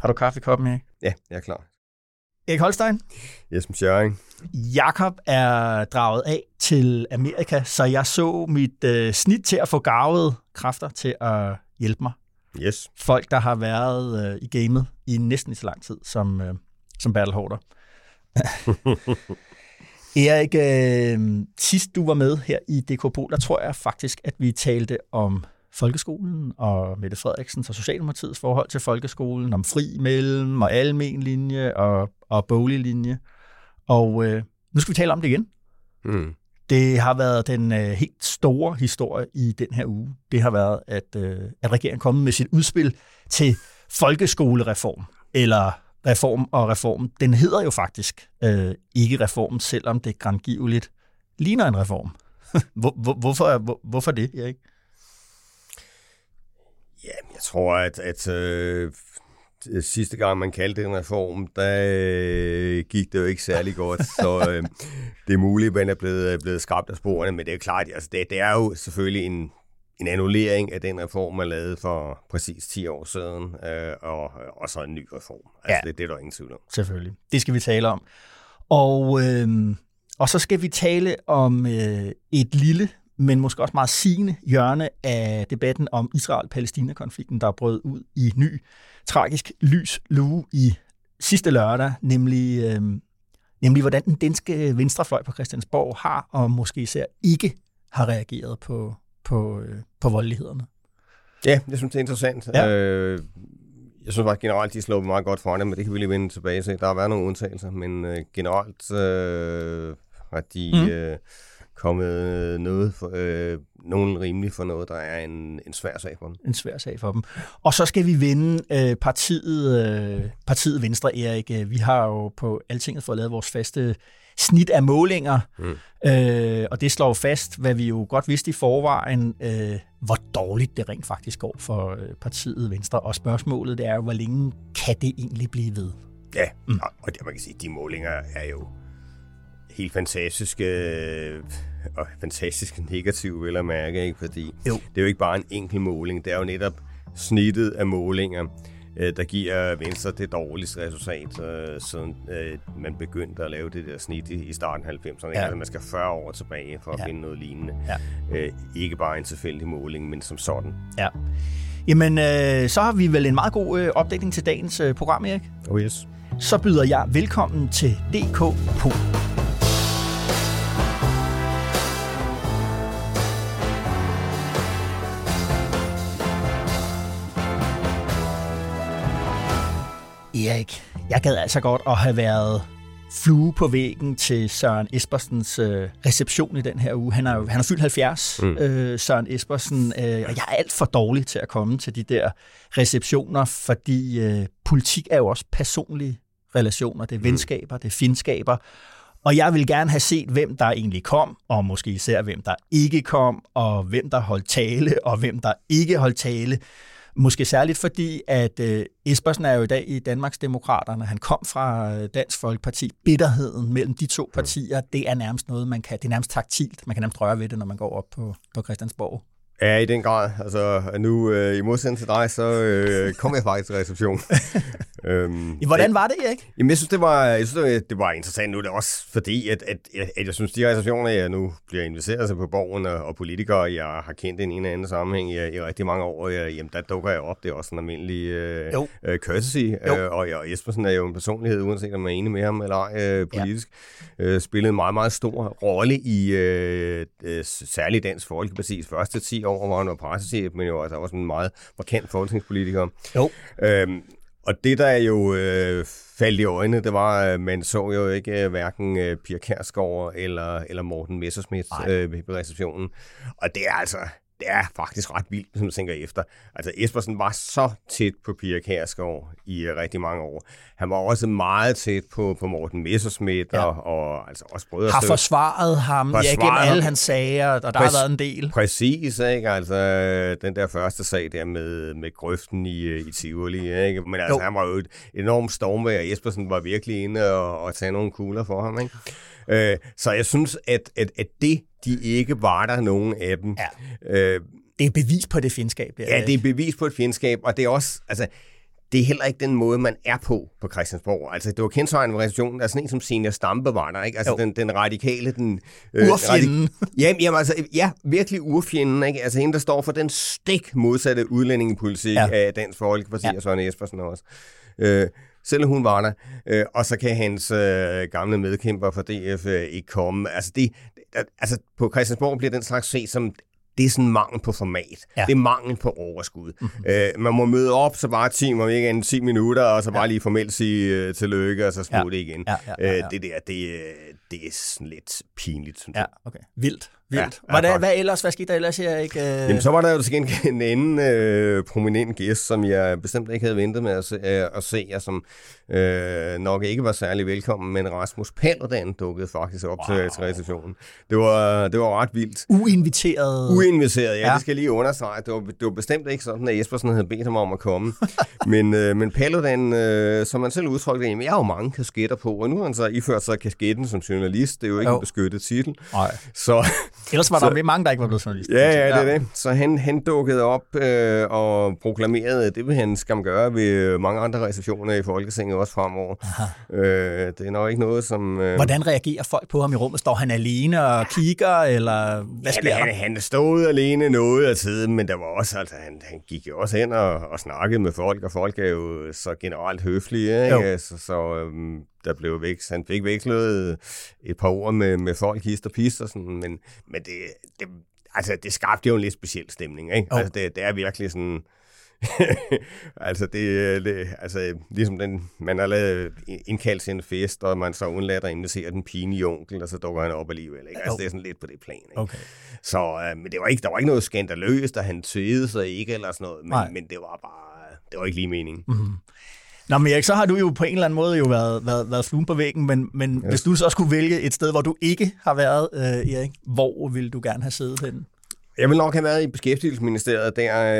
Har du kaffe i koppen, Erik? Ja, jeg er klar. Erik Holstein. Jesper Schøring. Jakob er draget af til Amerika, så jeg så mit øh, snit til at få gavet kræfter til at hjælpe mig. Yes. Folk, der har været øh, i gamet i næsten så lang tid som, øh, som Battle Hoarder. Erik, øh, sidst du var med her i DKP, der tror jeg faktisk, at vi talte om folkeskolen og Mette Frederiksens og Socialdemokratiets forhold til folkeskolen, om fri mellem og almen linje og, og boglig linje. Og øh, nu skal vi tale om det igen. Mm. Det har været den øh, helt store historie i den her uge. Det har været, at, øh, at regeringen er kommet med sit udspil til folkeskolereform, eller reform og reform. Den hedder jo faktisk øh, ikke reform, selvom det grandgiveligt ligner en reform. hvor, hvor, hvorfor, hvor, hvorfor det, Erik? Ja, jeg tror, at, at øh, sidste gang man kaldte det en reform, der øh, gik det jo ikke særlig godt, så øh, det er muligt, at man er blevet, blevet skrabt af sporene, men det er jo klart, altså det, det er jo selvfølgelig en, en annullering af den reform, man lavede for præcis 10 år siden, øh, og, og så en ny reform. Altså Ja. det, det er der ingen tvivl om. Selvfølgelig. Det skal vi tale om. Og, øh, og så skal vi tale om øh, et lille, men måske også meget sigende hjørne af debatten om Israel-Palæstina-konflikten, der brød ud i ny tragisk lys lue i sidste lørdag, nemlig, øh, nemlig hvordan den danske venstrefløj på Christiansborg har, og måske især ikke har reageret på, på, øh, på voldelighederne. Ja, jeg synes, det er interessant. Ja. Øh, jeg synes faktisk generelt, de slået meget godt foran, men det kan vi lige vende tilbage til. Der har været nogle undtagelser, men øh, generelt øh, har de mm. øh, kommet noget for, øh, nogen rimeligt for noget, der er en, en svær sag for dem. en svær sag for dem. Og så skal vi vende øh, partiet, øh, partiet Venstre, Erik. Øh, Vi har jo på Altinget fået lavet vores faste snit af målinger, mm. øh, og det slår jo fast, hvad vi jo godt vidste i forvejen, øh, hvor dårligt det rent faktisk går for øh, partiet Venstre. Og spørgsmålet det er jo, hvor længe kan det egentlig blive ved? Ja, mm. og, og det man kan sige, de målinger er jo helt fantastiske og fantastisk negative, vil jeg mærke, ikke? fordi Jo. det er jo ikke bare en enkelt måling, det er jo netop snittet af målinger, øh, der giver Venstre det dårligste resultat, øh, siden øh, man begyndte at lave det der snit i, i starten af 90'erne. Ja. Altså, man skal 40 år tilbage for at Ja. finde noget lignende. Ja. Øh, ikke bare en tilfældig måling, men som sådan. Ja. Jamen, øh, så har vi vel en meget god øh, opdækning til dagens øh, program, Erik. Oh yes. Så byder jeg velkommen til DK Erik, jeg gad altså godt at have været flue på væggen til Søren Espersens øh, reception i den her uge. Han er jo han er fyldt 70, mm. øh, Søren Espersen, øh, og jeg er alt for dårlig til at komme til de der receptioner, fordi øh, politik er jo også personlige relationer, det er venskaber, det er fjendskaber, og jeg vil gerne have set, hvem der egentlig kom, og måske især hvem der ikke kom, og hvem der holdt tale, og hvem der ikke holdt tale. Måske særligt fordi, at øh, Espersen er jo i dag i Danmarks Demokraterne. Han kom fra øh, Dansk Folkeparti. Bitterheden mellem de to partier, det er nærmest noget, man kan, det er nærmest taktilt. Man kan nærmest røre ved det, når man går op på, på Christiansborg. Ja, i den grad. Altså, nu øh, i modsætning til dig, så øh, kom jeg faktisk til reception. øhm, Hvordan var det, Erik? Jamen, jeg synes, det var, jeg synes, det var, det var interessant. Nu er det også fordi, at, at, at, at jeg synes, de receptioner, jeg nu bliver inviteret til på borgen og, og politikere, jeg har kendt i en eller anden sammenhæng i, i rigtig mange år, jeg, jamen, der dukker jeg op. Det er også en almindelig øh, Jo. øh, courtesy. Jo. Øh, og, og Jespersen er jo en personlighed, uanset om man er enig med ham eller ej øh, politisk. Ja. Øh, spillede en meget, meget stor rolle i øh, øh, særligt Dansk Folkeparti's første 10 år, hvor han var pressechef, men jo altså også en meget markant folketingspolitiker. Jo. Øhm, og det, der jo øh, faldt i øjnene, det var, at man så jo ikke øh, hverken øh, Pia Kærsgaard eller, eller Morten Messerschmidt Nej. øh, ved receptionen. Og det er altså det er faktisk ret vildt, hvis man tænker efter. Altså Espersen var så tæt på Pia Kærsgaard i uh, rigtig mange år. Han var også meget tæt på, på Morten Messerschmidt ja. og, og altså også brødre. Har forsvaret ham forsvaret ja, gennem alle hans sager, og der præcis, har været en del. Præcis, ikke? Altså den der første sag der med, med grøften i, i Tivoli, ikke? Men altså jo. han var jo et enormt stormvær, og Espersen var virkelig inde og, og tage nogle kugler for ham, ikke? Øh, så jeg synes, at, at, at det, de ikke var der, nogen af dem. Ja. Øh, det er bevis på det fjendskab. Det ja, det er bevis på et fjendskab, og det er også, altså, det er heller ikke den måde, man er på på Christiansborg. Altså, det var kendsvejende ved receptionen, der er sådan en som Senior Stampe var der, ikke? Altså, den, den radikale, den... Øh, urfjenden. Radik- jamen, jamen, altså, ja, virkelig urfjenden, ikke? Altså, hende, der står for den stik modsatte udlændingepolitik ja. af Dansk Folkeparti ja. og Søren Espersen også. Øh, selv hun var der, øh, og så kan hans øh, gamle medkæmper for DF øh, ikke komme. Altså, det, altså, på Christiansborg bliver den slags set som det er sådan mangel på format. Ja. Det er mangel på overskud. Mm-hmm. Øh, man må møde op, så bare 10, man ikke en 10 minutter, og så bare ja. lige formelt sige uh, tillykke, og så smutte ja. igen. Ja, ja, ja, ja. Øh, det der, det, det er sådan lidt pinligt, synes ja, okay. Vildt. Vildt. Ja, hvad, hvad ellers? Hvad skete der ellers, Erik? Øh... Jamen, så var der jo til gengæld en anden øh, prominent gæst, som jeg bestemt ikke havde ventet med at se, øh, at se og som øh, nok ikke var særlig velkommen, men Rasmus Paludan dukkede faktisk op wow. til, til receptionen. Det var, det var ret vildt. Uinviteret? Uinviteret, ja, ja. det skal jeg lige understrege. Det var, det var bestemt ikke sådan, at Jespersen havde bedt ham om at komme. men, øh, men Paludan, øh, som man selv udtrykte, jamen, jeg har jo mange kasketter på, og nu har han så iført sig kasketten som journalist. Det er jo ikke jo. en beskyttet titel. Nej. Så Ellers var der så, mange, der ikke var blevet journalister. Ja, ja, det er det. Så han, han dukkede op øh, og proklamerede, at det vil han skam gøre ved mange andre receptioner i Folketinget også fremover. Øh, det er nok ikke noget, som... Øh... Hvordan reagerer folk på ham i rummet? Står han alene og kigger, eller hvad sker ja, der? Han stod alene noget af tiden, men der var også, altså, han, han gik jo også hen og, og snakkede med folk, og folk er jo så generelt høflige, ikke? Så, så øhm, der blev væk, han fik vekslet et par ord med, med folk, hist og pist og sådan, men, men det, det, altså, det skabte jo en lidt speciel stemning, ikke? Oh. Altså, det, det er virkelig sådan, altså, det, det, altså, ligesom den, man har lavet indkaldt til en fest, og man så undlader at invitere den pinlige onkel, og så dukker han op alligevel. Ikke? Altså, oh. det er sådan lidt på det plan. Ikke? Okay. Så øh, men det var ikke, der var ikke noget skandaløst, at han tøjede sig ikke, eller sådan noget, men, men det var bare, det var ikke lige meningen. Mm-hmm. Nå, men Erik, så har du jo på en eller anden måde jo været, været, været fluen på væggen, men, men ja. hvis du så skulle vælge et sted, hvor du ikke har været, øh, Erik, hvor vil du gerne have siddet henne? Jeg vil nok have været i Beskæftigelsesministeriet der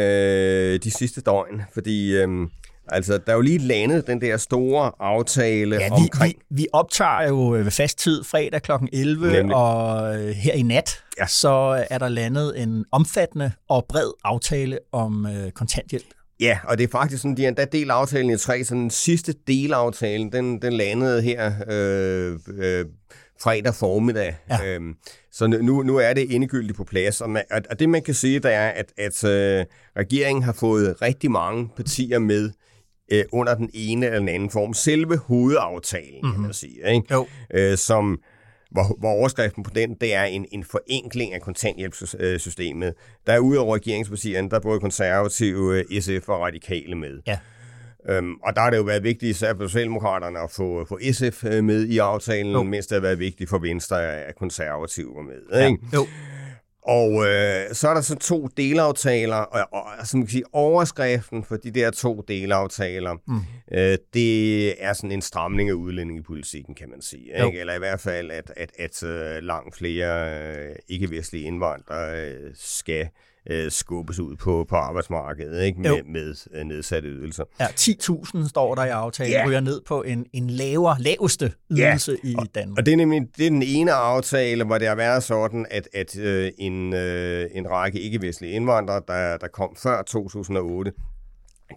øh, de sidste døgn, fordi øh, altså, der er jo lige landet den der store aftale ja, vi, omkring... Vi, vi optager jo ved fast tid fredag kl. 11, Nemlig. og øh, her i nat, ja. så er der landet en omfattende og bred aftale om øh, kontanthjælp. Ja, og det er faktisk sådan, de der del aftalen i tre, så den sidste delaftalen, den, den landede her øh, øh, fredag formiddag. Ja. Øhm, så nu, nu er det endegyldigt på plads, og, man, og det man kan sige, der er, at, at øh, regeringen har fået rigtig mange partier med øh, under den ene eller den anden form. Selve hovedaftalen, mm-hmm. kan man sige, ikke? Jo. Øh, som hvor, hvor overskriften på den, det er en, en forenkling af kontanthjælpssystemet. Der er udover regeringspartierne, der er både konservative, SF og radikale med. Ja. Øhm, og der har det jo været vigtigt, især for Socialdemokraterne, at få, få SF øh, med i aftalen, jo. mens det har været vigtigt for Venstre, at konservative var med. Ja. Ikke? Jo. Og øh, så er der så to delaftaler, og, og som man kan sige, overskriften for de der to delaftaler, mm. øh, det er sådan en stramning af udlændingepolitikken, kan man sige. Ikke? Eller i hvert fald, at, at, at uh, langt flere uh, ikke-vestlige indvandrere uh, skal øh, skubbes ud på, på arbejdsmarkedet ikke med, med øh, nedsatte ydelser. Ja, 10.000 står der i aftalen, ja. ryger ned på en, en lavere, laveste ydelse ja. i Danmark. Og det er nemlig det er den ene aftale, hvor det har været sådan, at, at øh, en, øh, en række ikke-vestlige indvandrere, der, der kom før 2008,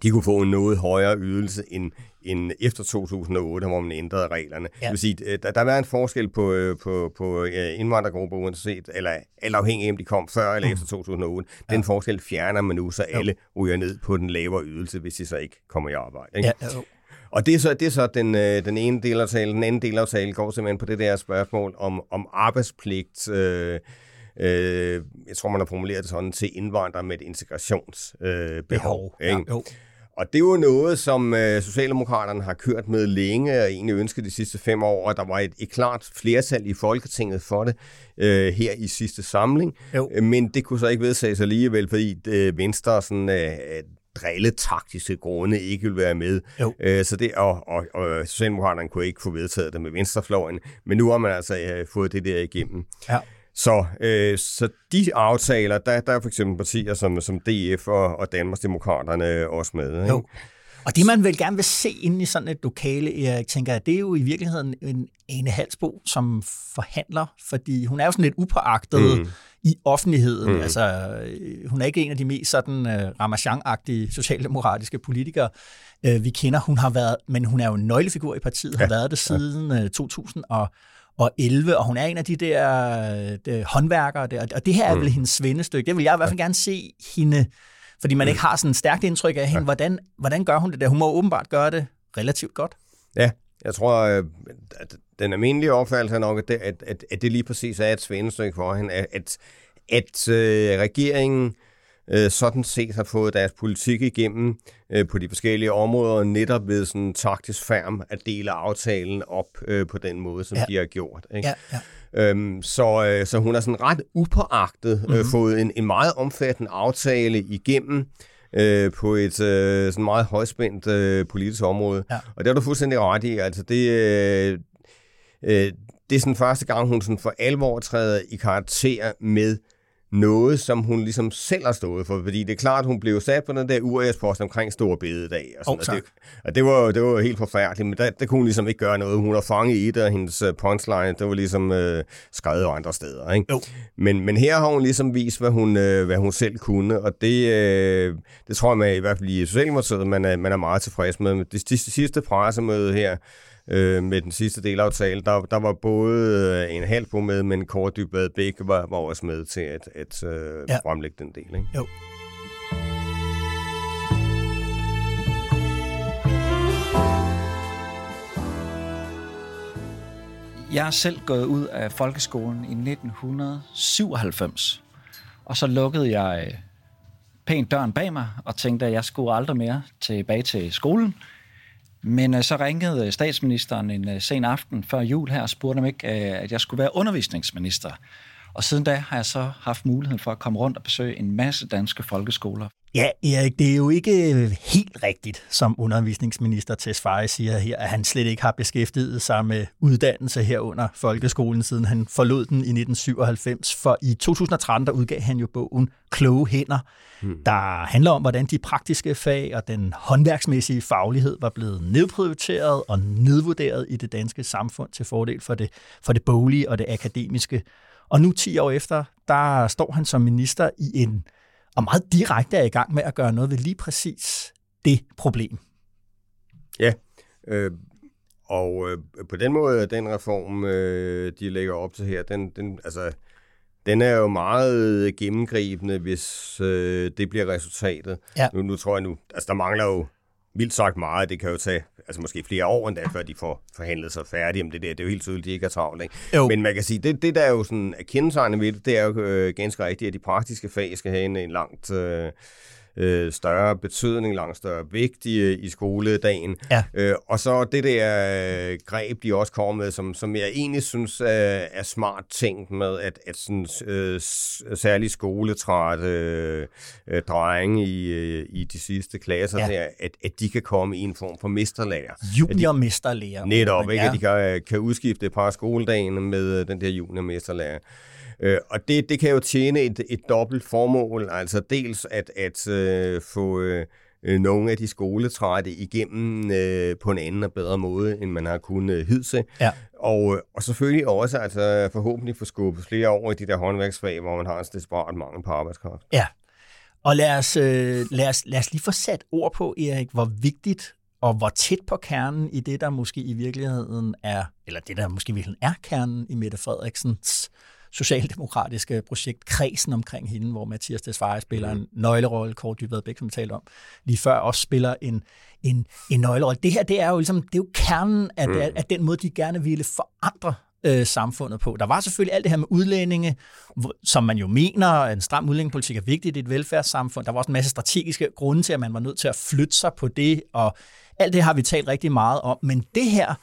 de kunne få en noget højere ydelse end, end efter 2008, hvor man ændrede reglerne. Ja. Det vil sige, øh, der, der var en forskel på, øh, på, på indvandrergrupper uanset, eller, eller afhængig af, om de kom før eller mm. efter 2008. Den ja. forskel fjerner man nu, så alle jo. ryger ned på den lavere ydelse, hvis de så ikke kommer i arbejde. Ikke? Ja, jo. Og det er så, det er så den, øh, den ene delaftale. Den anden delaftale går simpelthen på det der spørgsmål om, om arbejdspligt, øh, Øh, jeg tror, man har formuleret det sådan til indvandrere med et integrationsbehov. Øh, behov, ja, jo. Og det er jo noget, som øh, Socialdemokraterne har kørt med længe og egentlig ønsket de sidste fem år, og der var et, et klart flertal i Folketinget for det øh, her i sidste samling. Jo. Men det kunne så ikke vedtages alligevel, fordi øh, Venstre sådan, øh, drille taktiske grunde ikke vil være med. Jo. Øh, så det, og, og, og Socialdemokraterne kunne ikke få vedtaget det med venstrefløjen, men nu har man altså øh, fået det der igennem. Ja. Så, øh, så de aftaler, der, der er for eksempel partier som, som DF og, og Danmarksdemokraterne også med. Ikke? Jo. Og det, man vel gerne vil se inde i sådan et lokale, jeg tænker, det er jo i virkeligheden en Ane Halsbo, som forhandler, fordi hun er jo sådan lidt upåagtet mm. i offentligheden. Mm. Altså, hun er ikke en af de mest sådan uh, Ramachan-agtige socialdemokratiske politikere, uh, vi kender. Hun har været, men hun er jo en nøglefigur i partiet, har ja. været det siden uh, 2000 og og 11, og hun er en af de der de håndværkere der, og det her er mm. vel hendes svendestykke. Det vil jeg i hvert fald gerne se hende, fordi man mm. ikke har sådan et stærkt indtryk af hende. Ja. Hvordan, hvordan gør hun det der? Hun må åbenbart gøre det relativt godt. Ja, jeg tror, øh, at den almindelige opfattelse er nok, at det, at, at, at det lige præcis er et svendestykke for hende, at, at, at øh, regeringen øh, sådan set har fået deres politik igennem øh, på de forskellige områder, netop ved sådan taktisk færm at dele aftalen op øh, på den måde, som ja. de har gjort. Ikke? Ja, ja. Øhm, så, øh, så hun har sådan ret upåagtet øh, mm-hmm. fået en, en meget omfattende aftale igennem, øh, på et øh, sådan meget højspændt øh, politisk område. Ja. Og det har du fuldstændig ret i. Altså det, øh, øh, det er sådan første gang, hun sådan for alvor træder i karakter med noget, som hun ligesom selv har stået for. Fordi det er klart, hun blev sat på den der URS-post omkring Stor Bededag. Og, sådan, oh, og, det, og det, var, det var helt forfærdeligt, men der, der kunne hun ligesom ikke gøre noget. Hun har fanget i det, og hendes uh, punchline, det var ligesom uh, skrevet andre steder. Ikke? Oh. Men, men her har hun ligesom vist, hvad hun, uh, hvad hun selv kunne, og det, uh, det tror jeg, man, i hvert fald i Socialdemokratiet, man er, man er meget tilfreds med. Det, det sidste pressemøde her, øh, med den sidste delaftale. Der, der var både øh, en halv på med, men Kåre Dybvad Bæk var, var også med til at, at øh, ja. fremlægge den del. Ikke? Jo. Jeg er selv gået ud af folkeskolen i 1997, og så lukkede jeg øh, pænt døren bag mig og tænkte, at jeg skulle aldrig mere tilbage til skolen. Men øh, så ringede øh, statsministeren en øh, sen aften før jul her og spurgte om ikke, øh, at jeg skulle være undervisningsminister. Og siden da har jeg så haft muligheden for at komme rundt og besøge en masse danske folkeskoler. Ja, Erik, det er jo ikke helt rigtigt, som undervisningsminister Tesfaye siger her, at han slet ikke har beskæftiget sig med uddannelse her under folkeskolen, siden han forlod den i 1997. For i 2013, der udgav han jo bogen Kloge Hænder, hmm. der handler om, hvordan de praktiske fag og den håndværksmæssige faglighed var blevet nedprioriteret og nedvurderet i det danske samfund til fordel for det, for det boglige og det akademiske. Og nu 10 år efter, der står han som minister i en og meget direkte er i gang med at gøre noget ved lige præcis det problem. Ja, øh, og øh, på den måde, den reform, øh, de lægger op til her, den, den, altså, den er jo meget gennemgribende, hvis øh, det bliver resultatet. Ja. Nu, nu tror jeg nu, altså der mangler jo vildt sagt meget. Det kan jo tage altså måske flere år endda, før de får forhandlet sig færdige om det der. Det er jo helt tydeligt, de ikke er travlt. Ikke? Jo. Men man kan sige, det, det der er jo sådan kendetegnende ved det, det er jo øh, ganske rigtigt, at de praktiske fag skal have en, en langt... Øh, øh, større betydning, langt større vægt i, i skoledagen. Ja. Øh, og så det der øh, greb, de også kommer med, som, som jeg egentlig synes er, er smart tænkt med, at, at sådan, øh, særlig skoletræt øh, øh, drenge i, øh, i de sidste klasser, ja. der, at, at de kan komme i en form for mesterlærer. Juniormesterlærer. Netop, ikke? Ja. at de kan, kan udskifte et par skoledagen med den der juniormesterlærer. Øh, og det, det kan jo tjene et, et dobbelt formål, altså dels at, at øh, få øh, nogle af de skoletrætte igennem øh, på en anden og bedre måde, end man har kunnet øh, hidse. Ja. Og, og selvfølgelig også altså, forhåbentlig få skubbet flere over i de der håndværksfag, hvor man har en desperat mangel på arbejdskraft. Ja, og lad os, øh, lad, os, lad os lige få sat ord på, Erik, hvor vigtigt og hvor tæt på kernen i det, der måske i virkeligheden er, eller det, der måske i virkeligheden er kernen i Mette Frederiksens socialdemokratiske projekt, kredsen omkring hende, hvor Mathias Tesfaye spiller mm. en nøglerolle, Kåre Dybvad Bæk, som vi talte om, lige før også spiller en, en, en nøglerolle. Det her, det er jo ligesom, det er jo kernen af, mm. af den måde, de gerne ville forandre øh, samfundet på. Der var selvfølgelig alt det her med udlændinge, som man jo mener, at en stram udlændingepolitik er vigtigt i et velfærdssamfund. Der var også en masse strategiske grunde til, at man var nødt til at flytte sig på det, og alt det har vi talt rigtig meget om. Men det her,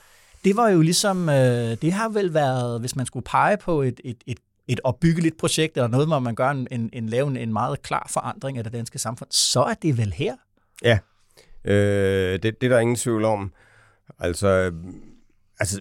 det var jo ligesom, øh, det har vel været, hvis man skulle pege på et, et, et et opbyggeligt projekt, eller noget, hvor man gør en, en, en lave en meget klar forandring af det danske samfund, så er det vel her? Ja, øh, det, det er der ingen tvivl om. Altså, altså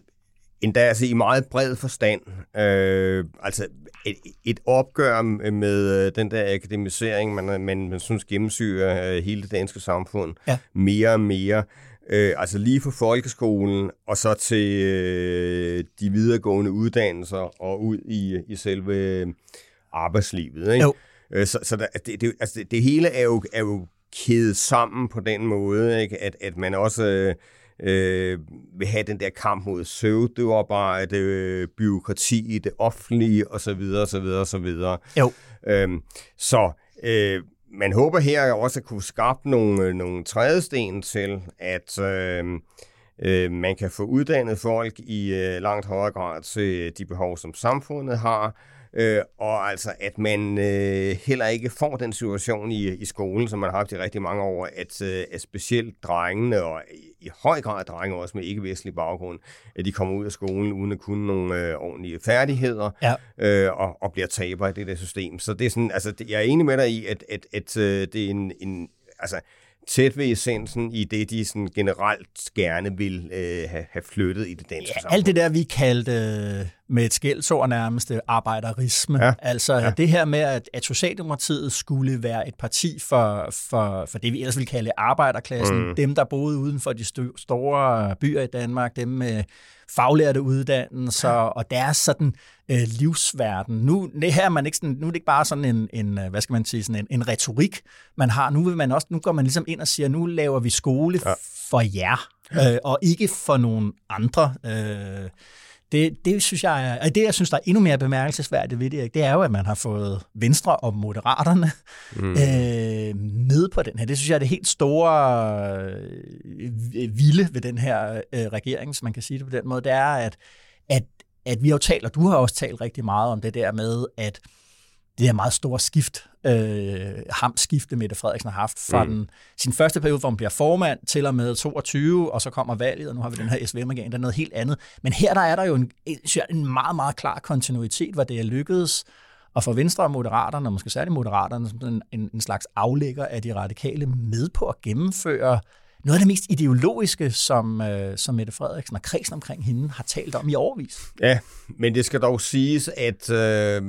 endda altså i meget bred forstand. Øh, altså et, et opgør med øh, den der akademisering, man, man, man synes gennemsyrer øh, hele det danske samfund ja. mere og mere. Øh, altså lige fra folkeskolen og så til øh, de videregående uddannelser og ud i, i selve øh, arbejdslivet. Ikke? Jo. Øh, så så der, det, det, altså det, det hele er jo, er jo kædet sammen på den måde, ikke? At, at man også øh, øh, vil have den der kamp mod søvdearbejde, øh, byråkrati i det offentlige osv. osv. osv. Jo. Øhm, så øh, man håber her også at kunne skabe nogle, øh, nogle trædesten til, at øh, øh, man kan få uddannet folk i øh, langt højere grad til de behov, som samfundet har, øh, og altså at man øh, heller ikke får den situation i, i skolen, som man har haft i rigtig mange år, at, øh, at specielt drengene, og i, i høj grad drenge også med ikke-vestlig baggrund, at de kommer ud af skolen uden at kunne nogle øh, ordentlige færdigheder, ja. øh, og, og bliver tabere i det der system. Så det er sådan, altså, jeg er enig med dig i, at, at, at, at øh, det er en, en altså, tæt ved essensen i det, de sådan generelt gerne vil øh, have, have flyttet i det danske ja, samfund. alt det der, vi kaldte øh, med et skældsord nærmest øh, arbejderisme. Ja. Altså ja. det her med, at, at Socialdemokratiet skulle være et parti for, for, for det, vi ellers ville kalde arbejderklassen. Mm. Dem, der boede uden for de store byer i Danmark. Dem med faglærte uddannelser og deres sådan øh, livsverden. Nu, det her er man ikke sådan, nu er det ikke bare sådan en, en øh, hvad skal man sige, sådan en, en retorik, man har. Nu, vil man også, nu går man ligesom ind og siger, nu laver vi skole ja. for jer, øh, og ikke for nogen andre. Øh, det, det synes jeg er, det, jeg synes, der er endnu mere bemærkelsesværdigt ved det, det er jo, at man har fået Venstre og Moderaterne mm. øh, med på den her. Det synes jeg er det helt store øh, vilde ved den her øh, regering, som man kan sige det på den måde, det er, at, at, at vi har jo talt, og du har også talt rigtig meget om det der med, at det er meget store skift, øh, hamskifte Mette Frederiksen har haft fra mm. den, sin første periode, hvor hun bliver formand, til og med 22, og så kommer valget, og nu har vi den her SVM-regering, der er noget helt andet. Men her der er der jo en, en meget, meget klar kontinuitet, hvor det er lykkedes at få Venstre og Moderaterne, og måske særligt Moderaterne, som en, en, en slags aflægger af de radikale, med på at gennemføre noget af det mest ideologiske, som, øh, som Mette Frederiksen og kredsen omkring hende har talt om i årvis. Ja, men det skal dog siges, at øh,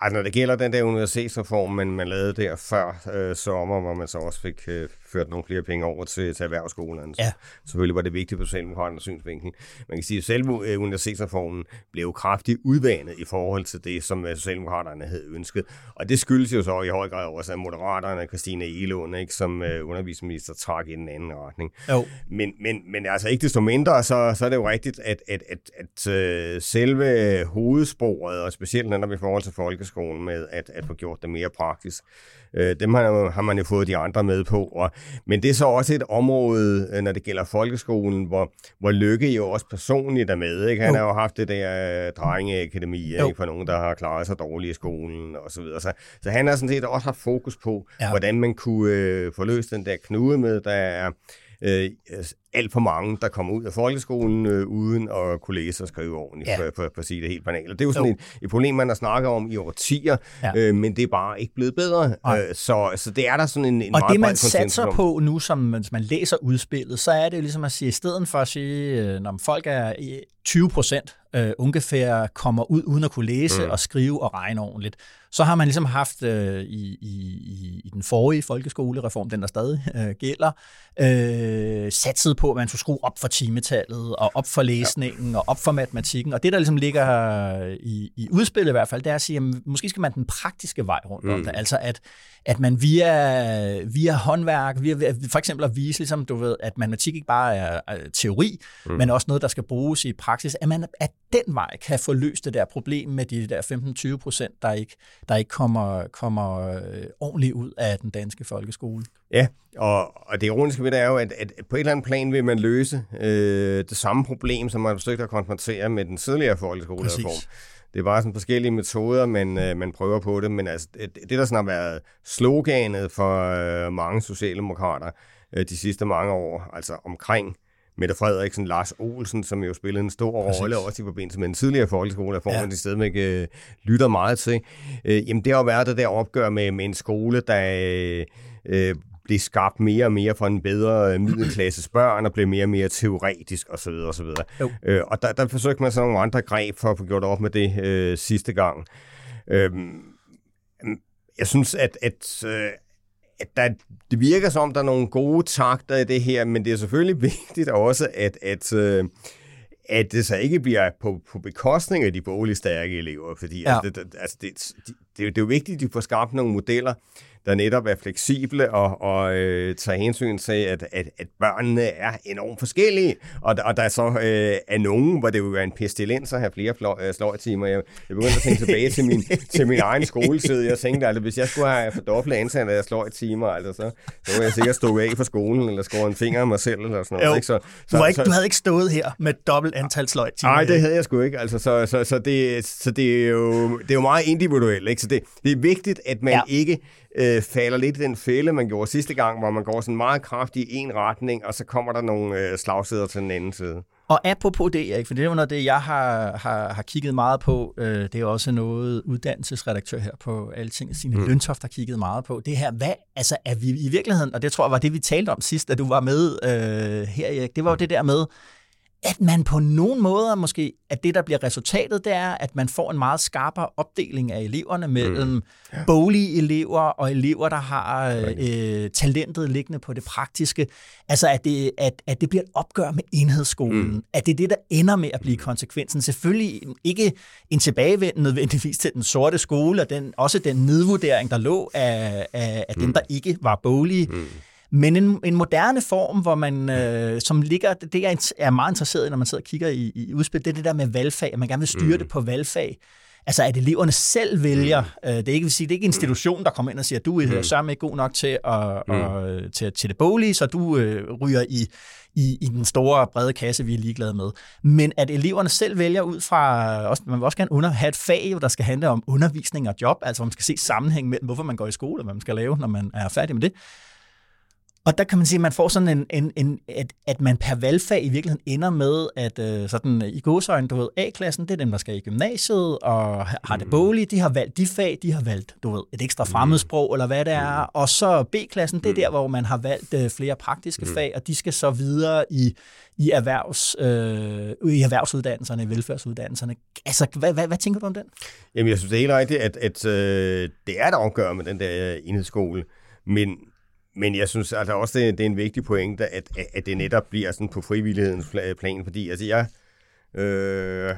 Altså, når det gælder den der universitetsreform, man, man lavede der før øh, sommer, hvor man så også fik øh, ført nogle flere penge over til, til erhvervsskolerne. Ja. Så selvfølgelig var det vigtigt på Socialdemokraternes synsvinkel. Man kan sige, at selve øh, universitetsreformen blev kraftigt udvandet i forhold til det, som øh, Socialdemokraterne havde ønsket. Og det skyldes jo så i høj grad også, at Moderaterne, Christina Elund, ikke, som øh, undervisningsminister, trak i den anden retning. Jo. Men, men, men altså ikke desto mindre, så, så er det jo rigtigt, at, at, at, at, uh, selve hovedsporet, og specielt når vi i forhold til folkeskolen med at, at få gjort det mere praktisk, Øh, dem har, har man jo fået de andre med på. Og, men det er så også et område, øh, når det gælder folkeskolen, hvor, hvor Lykke jo også personligt er med. Ikke? Han jo. har jo haft det der øh, drengeakademi ikke? for nogen, der har klaret sig dårligt i skolen og så videre. Så, så han har sådan set også haft fokus på, ja. hvordan man kunne øh, få løst den der knude med, der er øh, alt for mange, der kommer ud af folkeskolen øh, uden at kunne læse og skrive ordentligt, ja. for, for, for at sige det helt banalt. Og det er jo sådan jo. Et, et problem, man har snakket om i årtier, ja. øh, men det er bare ikke blevet bedre. Øh, så, så det er der sådan en, en Og det, man satser på nu, som man, man læser udspillet, så er det jo ligesom at sige, i stedet for at sige, øh, når folk er 20 procent øh, ungefær kommer ud uden at kunne læse mm. og skrive og regne ordentligt, så har man ligesom haft øh, i, i, i den forrige folkeskolereform, den der stadig øh, gælder, øh, satset på, at man skulle skrue op for timetallet, og op for læsningen, ja. og op for matematikken. Og det, der ligesom ligger i, i udspillet i hvert fald, det er at sige, at måske skal man den praktiske vej rundt mm. om det. Altså at, at man via, via håndværk, via, for eksempel at vise, ligesom, du ved, at matematik ikke bare er, er teori, mm. men også noget, der skal bruges i praksis, at man at den vej kan få løst det der problem med de der 15-20 procent, der ikke, der ikke kommer, kommer øh, ordentligt ud af den danske folkeskole. Ja, og, og det ironiske ved det er jo, at, at på et eller andet plan vil man løse øh, det samme problem, som man har forsøgt at konfrontere med den tidligere folkeskolereform. Det var sådan forskellige metoder, man, øh, man prøver på det, men altså, det, det der sådan har været sloganet for øh, mange socialdemokrater øh, de sidste mange år, altså omkring Mette Frederiksen, Lars Olsen, som jo spillede en stor Præcis. rolle også i forbindelse med den tidligere folkeskolereform, ja. man i stedet med øh, lytter meget til. Øh, jamen det har været det der opgør med, med en skole, der øh, blev skabt mere og mere for en bedre øh, middelklasses børn, og blev mere og mere teoretisk osv. osv. Øh, og der, der forsøgte man så nogle andre greb for at få gjort op med det øh, sidste gang. Øh, jeg synes, at, at, øh, at der, det virker som, der er nogle gode takter i det her, men det er selvfølgelig vigtigt også, at, at, øh, at det så ikke bliver på, på bekostning af de boligstærke elever, fordi ja. altså, det, altså, det, det, det, det er jo vigtigt, at de får skabt nogle modeller, der netop er fleksible og, og øh, tager hensyn til, at, at, at børnene er enormt forskellige. Og, og der er så øh, er nogen, hvor det vil være en pestilens at have flere øh, sløjtimer. Jeg, jeg begyndte at tænke tilbage til min, til min egen skoletid. Jeg tænkte, at altså, hvis jeg skulle have fordoblet antallet af sløjtimer, altså, så, så var jeg sikkert stå af fra skolen, eller skåre en finger af mig selv, eller sådan noget. Jo. Ikke? Så, så, du, ikke, så, du havde ikke stået her med dobbelt antal sløjtimer. Nej, det havde jeg sgu ikke. Altså, så, så, så, det, så det, er jo, det er jo meget individuelt. Ikke? Så det, det er vigtigt, at man ja. ikke øh, falder lidt i den fælde, man gjorde sidste gang, hvor man går sådan meget kraftigt i en retning, og så kommer der nogle øh, slagsider til den anden side. Og apropos det, Erik, for det er jo noget det, jeg har, har, har kigget meget på. Øh, det er også noget uddannelsesredaktør her på Alting, Signe mm. Løntoft, har kigget meget på. Det her, hvad, altså er vi i virkeligheden, og det tror jeg var det, vi talte om sidst, da du var med øh, her, Erik, det var jo det der med, at man på nogen måder måske, at det, der bliver resultatet, det er, at man får en meget skarpere opdeling af eleverne mellem mm. ja. boglige elever og elever, der har øh, talentet liggende på det praktiske. Altså, at det, at, at det bliver et opgør med enhedsskolen. Mm. At det er det, der ender med at blive konsekvensen. Selvfølgelig ikke en tilbagevend nødvendigvis til den sorte skole, og den, også den nedvurdering, der lå af, af, af mm. dem, der ikke var boglige. Mm men en, en moderne form, hvor man, øh, som ligger, det jeg er meget interesseret i, når man sidder og kigger i, i udspil, det er det der med valgfag, at man gerne vil styre mm. det på valgfag. Altså, at eleverne selv vælger. Mm. Øh, det, er ikke, vil sige, det er ikke institutionen, der kommer ind og siger, du er mm. sørme ikke god nok til, at, mm. og, til, til det bolige, så du øh, ryger i, i, i den store, brede kasse, vi er ligeglade med. Men at eleverne selv vælger ud fra, også, man vil også gerne under, have et fag, der skal handle om undervisning og job, altså hvor man skal se sammenhæng mellem, hvorfor man går i skole, og hvad man skal lave, når man er færdig med det. Og der kan man sige, at man får sådan en, en, en at, at man per valgfag i virkeligheden ender med, at øh, sådan i godsøjne, du ved, A-klassen, det er dem, der skal i gymnasiet og har det mm. bolige, de har valgt de fag, de har valgt, du ved, et ekstra mm. fremmedsprog, eller hvad det er. Og så B-klassen, det er der, hvor man har valgt øh, flere praktiske fag, og de skal så videre i, i, erhvervs, øh, i erhvervsuddannelserne, i velfærdsuddannelserne. Altså, hvad, hvad, hvad tænker du om den? Jamen, jeg synes, det er helt rigtigt, at, at øh, det er et afgør med den der enhedsskole, men men jeg synes altså også, det, det er en vigtig pointe, at, at det netop bliver sådan på frivillighedens plan, fordi altså jeg øh,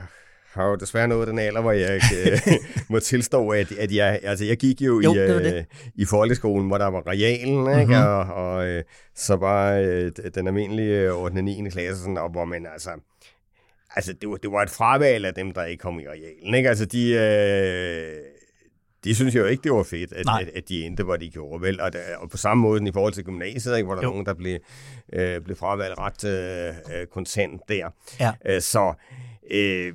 har jo desværre nået den alder, hvor jeg øh, må tilstå, at, at jeg, altså jeg gik jo, jo i, øh, i folkeskolen, hvor der var realen, ikke? Mm-hmm. og, og øh, så bare øh, den almindelige 8. 9. klasse, sådan, og hvor man altså, altså det var, det var et fravalg af dem, der ikke kom i realen, ikke? Altså de, øh, de synes jo ikke, det var fedt, at, at, at de endte, hvor de gjorde. Vel? Og, der, og på samme måde i forhold til gymnasiet, ikke, hvor der jo. nogen, der blev, øh, blev fravalgt ret øh, øh kontant der. Ja. Øh, så øh,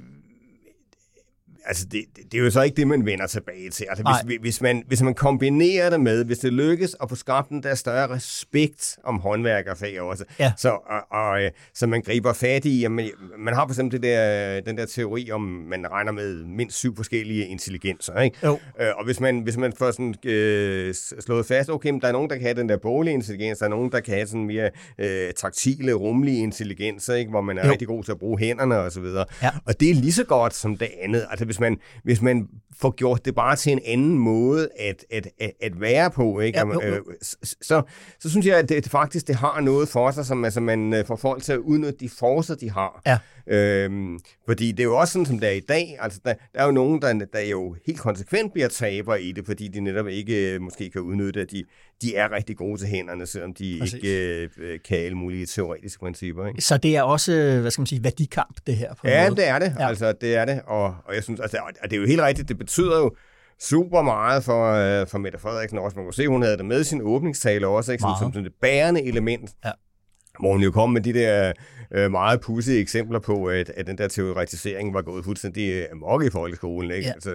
altså det, det, det er jo så ikke det, man vender tilbage til. Altså hvis, hvis, man, hvis man kombinerer det med, hvis det lykkes at få skabt den der større respekt om håndværkerfag også, ja. så, og, og, øh, så man griber fat i, at man, man har for eksempel det der, den der teori om, man regner med mindst syv forskellige intelligenser. Ikke? Jo. Øh, og hvis man, hvis man får sådan, øh, slået fast, okay, der er nogen, der kan have den der boglige intelligens, der er nogen, der kan have sådan mere øh, taktile, rumlige intelligenser, ikke? hvor man er jo. rigtig god til at bruge hænderne og så videre. Ja. Og det er lige så godt som det andet. Altså hvis man, hvis man får gjort det bare til en anden måde at, at, at, at være på, ikke? Ja, jo, jo. Øh, så, så synes jeg, at det, faktisk det har noget for sig, som altså, man øh, får folk til at udnytte de forser, de har. Ja. Øhm, fordi det er jo også sådan, som det er i dag. Altså, der, der er jo nogen, der, der jo helt konsekvent bliver taber i det, fordi de netop ikke øh, måske kan udnytte, at de, de er rigtig gode til hænderne, selvom de Præcis. ikke øh, kan alle mulige teoretiske principper. Ikke? Så det er også, hvad skal man sige, værdikamp, det her? På ja, det er det. Ja. Altså, det er det. Og, og jeg synes, altså, og det er jo helt rigtigt, det betyder jo, super meget for, øh, for Mette Frederiksen også. Man kunne se, hun havde det med i sin åbningstale også, ikke? Som, som, som det bærende element. Ja. Hvor hun jo kom med de der øh, meget pudsige eksempler på, at, at den der teoretisering var gået fuldstændig øh, amok i folkeskolen. Ikke? Ja. Altså,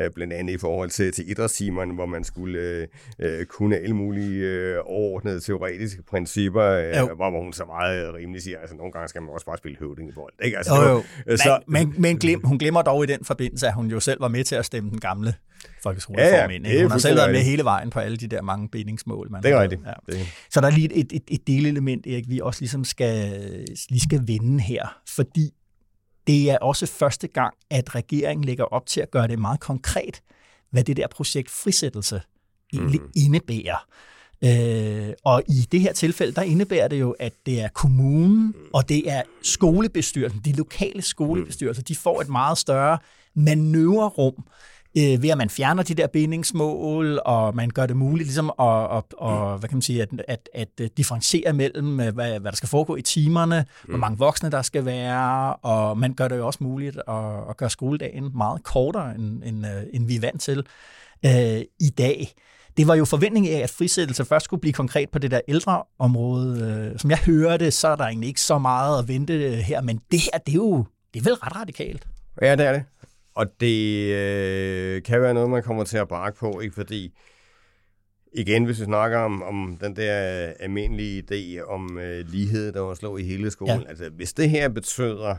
øh, blandt andet i forhold til, til idrætstimerne, hvor man skulle øh, øh, kunne alle mulige øh, overordnede teoretiske principper, øh, Jo. hvor, hvor hun så meget øh, rimelig siger, altså nogle gange skal man også bare spille høvding i bold. Ikke? Altså, Jo, jo. øh, Så, men, men glem, hun glemmer dog i den forbindelse, at hun jo selv var med til at stemme den gamle folkeskolereform Ja, ind. ikke? Hun har selv været med hele vejen på alle de der mange bindingsmål. Man det er rigtigt. Ja. Det, Så der er lige et, et, et delelement, Erik, vi også ligesom skal, lige skal vende her, fordi det er også første gang, at regeringen lægger op til at gøre det meget konkret, hvad det der projekt frisættelse egentlig mm. indebærer. Øh, og i det her tilfælde, der indebærer det jo, at det er kommunen, og det er skolebestyrelsen, de lokale skolebestyrelser, de får et meget større manøvrerum, øh, ved at man fjerner de der bindingsmål, og man gør det muligt ligesom at, at, at, hvad kan man sige, at, at, at differentiere mellem, øh, hvad, hvad der skal foregå i timerne, hvor mange voksne der skal være, og man gør det jo også muligt at, at gøre skoledagen meget kortere, end, end, øh, end vi er vant til øh, i dag. Det var jo forventningen af, at frisættelse først skulle blive konkret på det der ældreområde. Øh, som jeg hører det, så er der egentlig ikke så meget at vente her, men det her, det er jo det er vel ret radikalt. Ja, det er det. Og det øh, kan være noget, man kommer til at brække på, ikke? fordi igen, hvis vi snakker om, om den der almindelige idé om øh, lighed, der var slå i hele skolen. Ja. Altså, hvis det her betyder,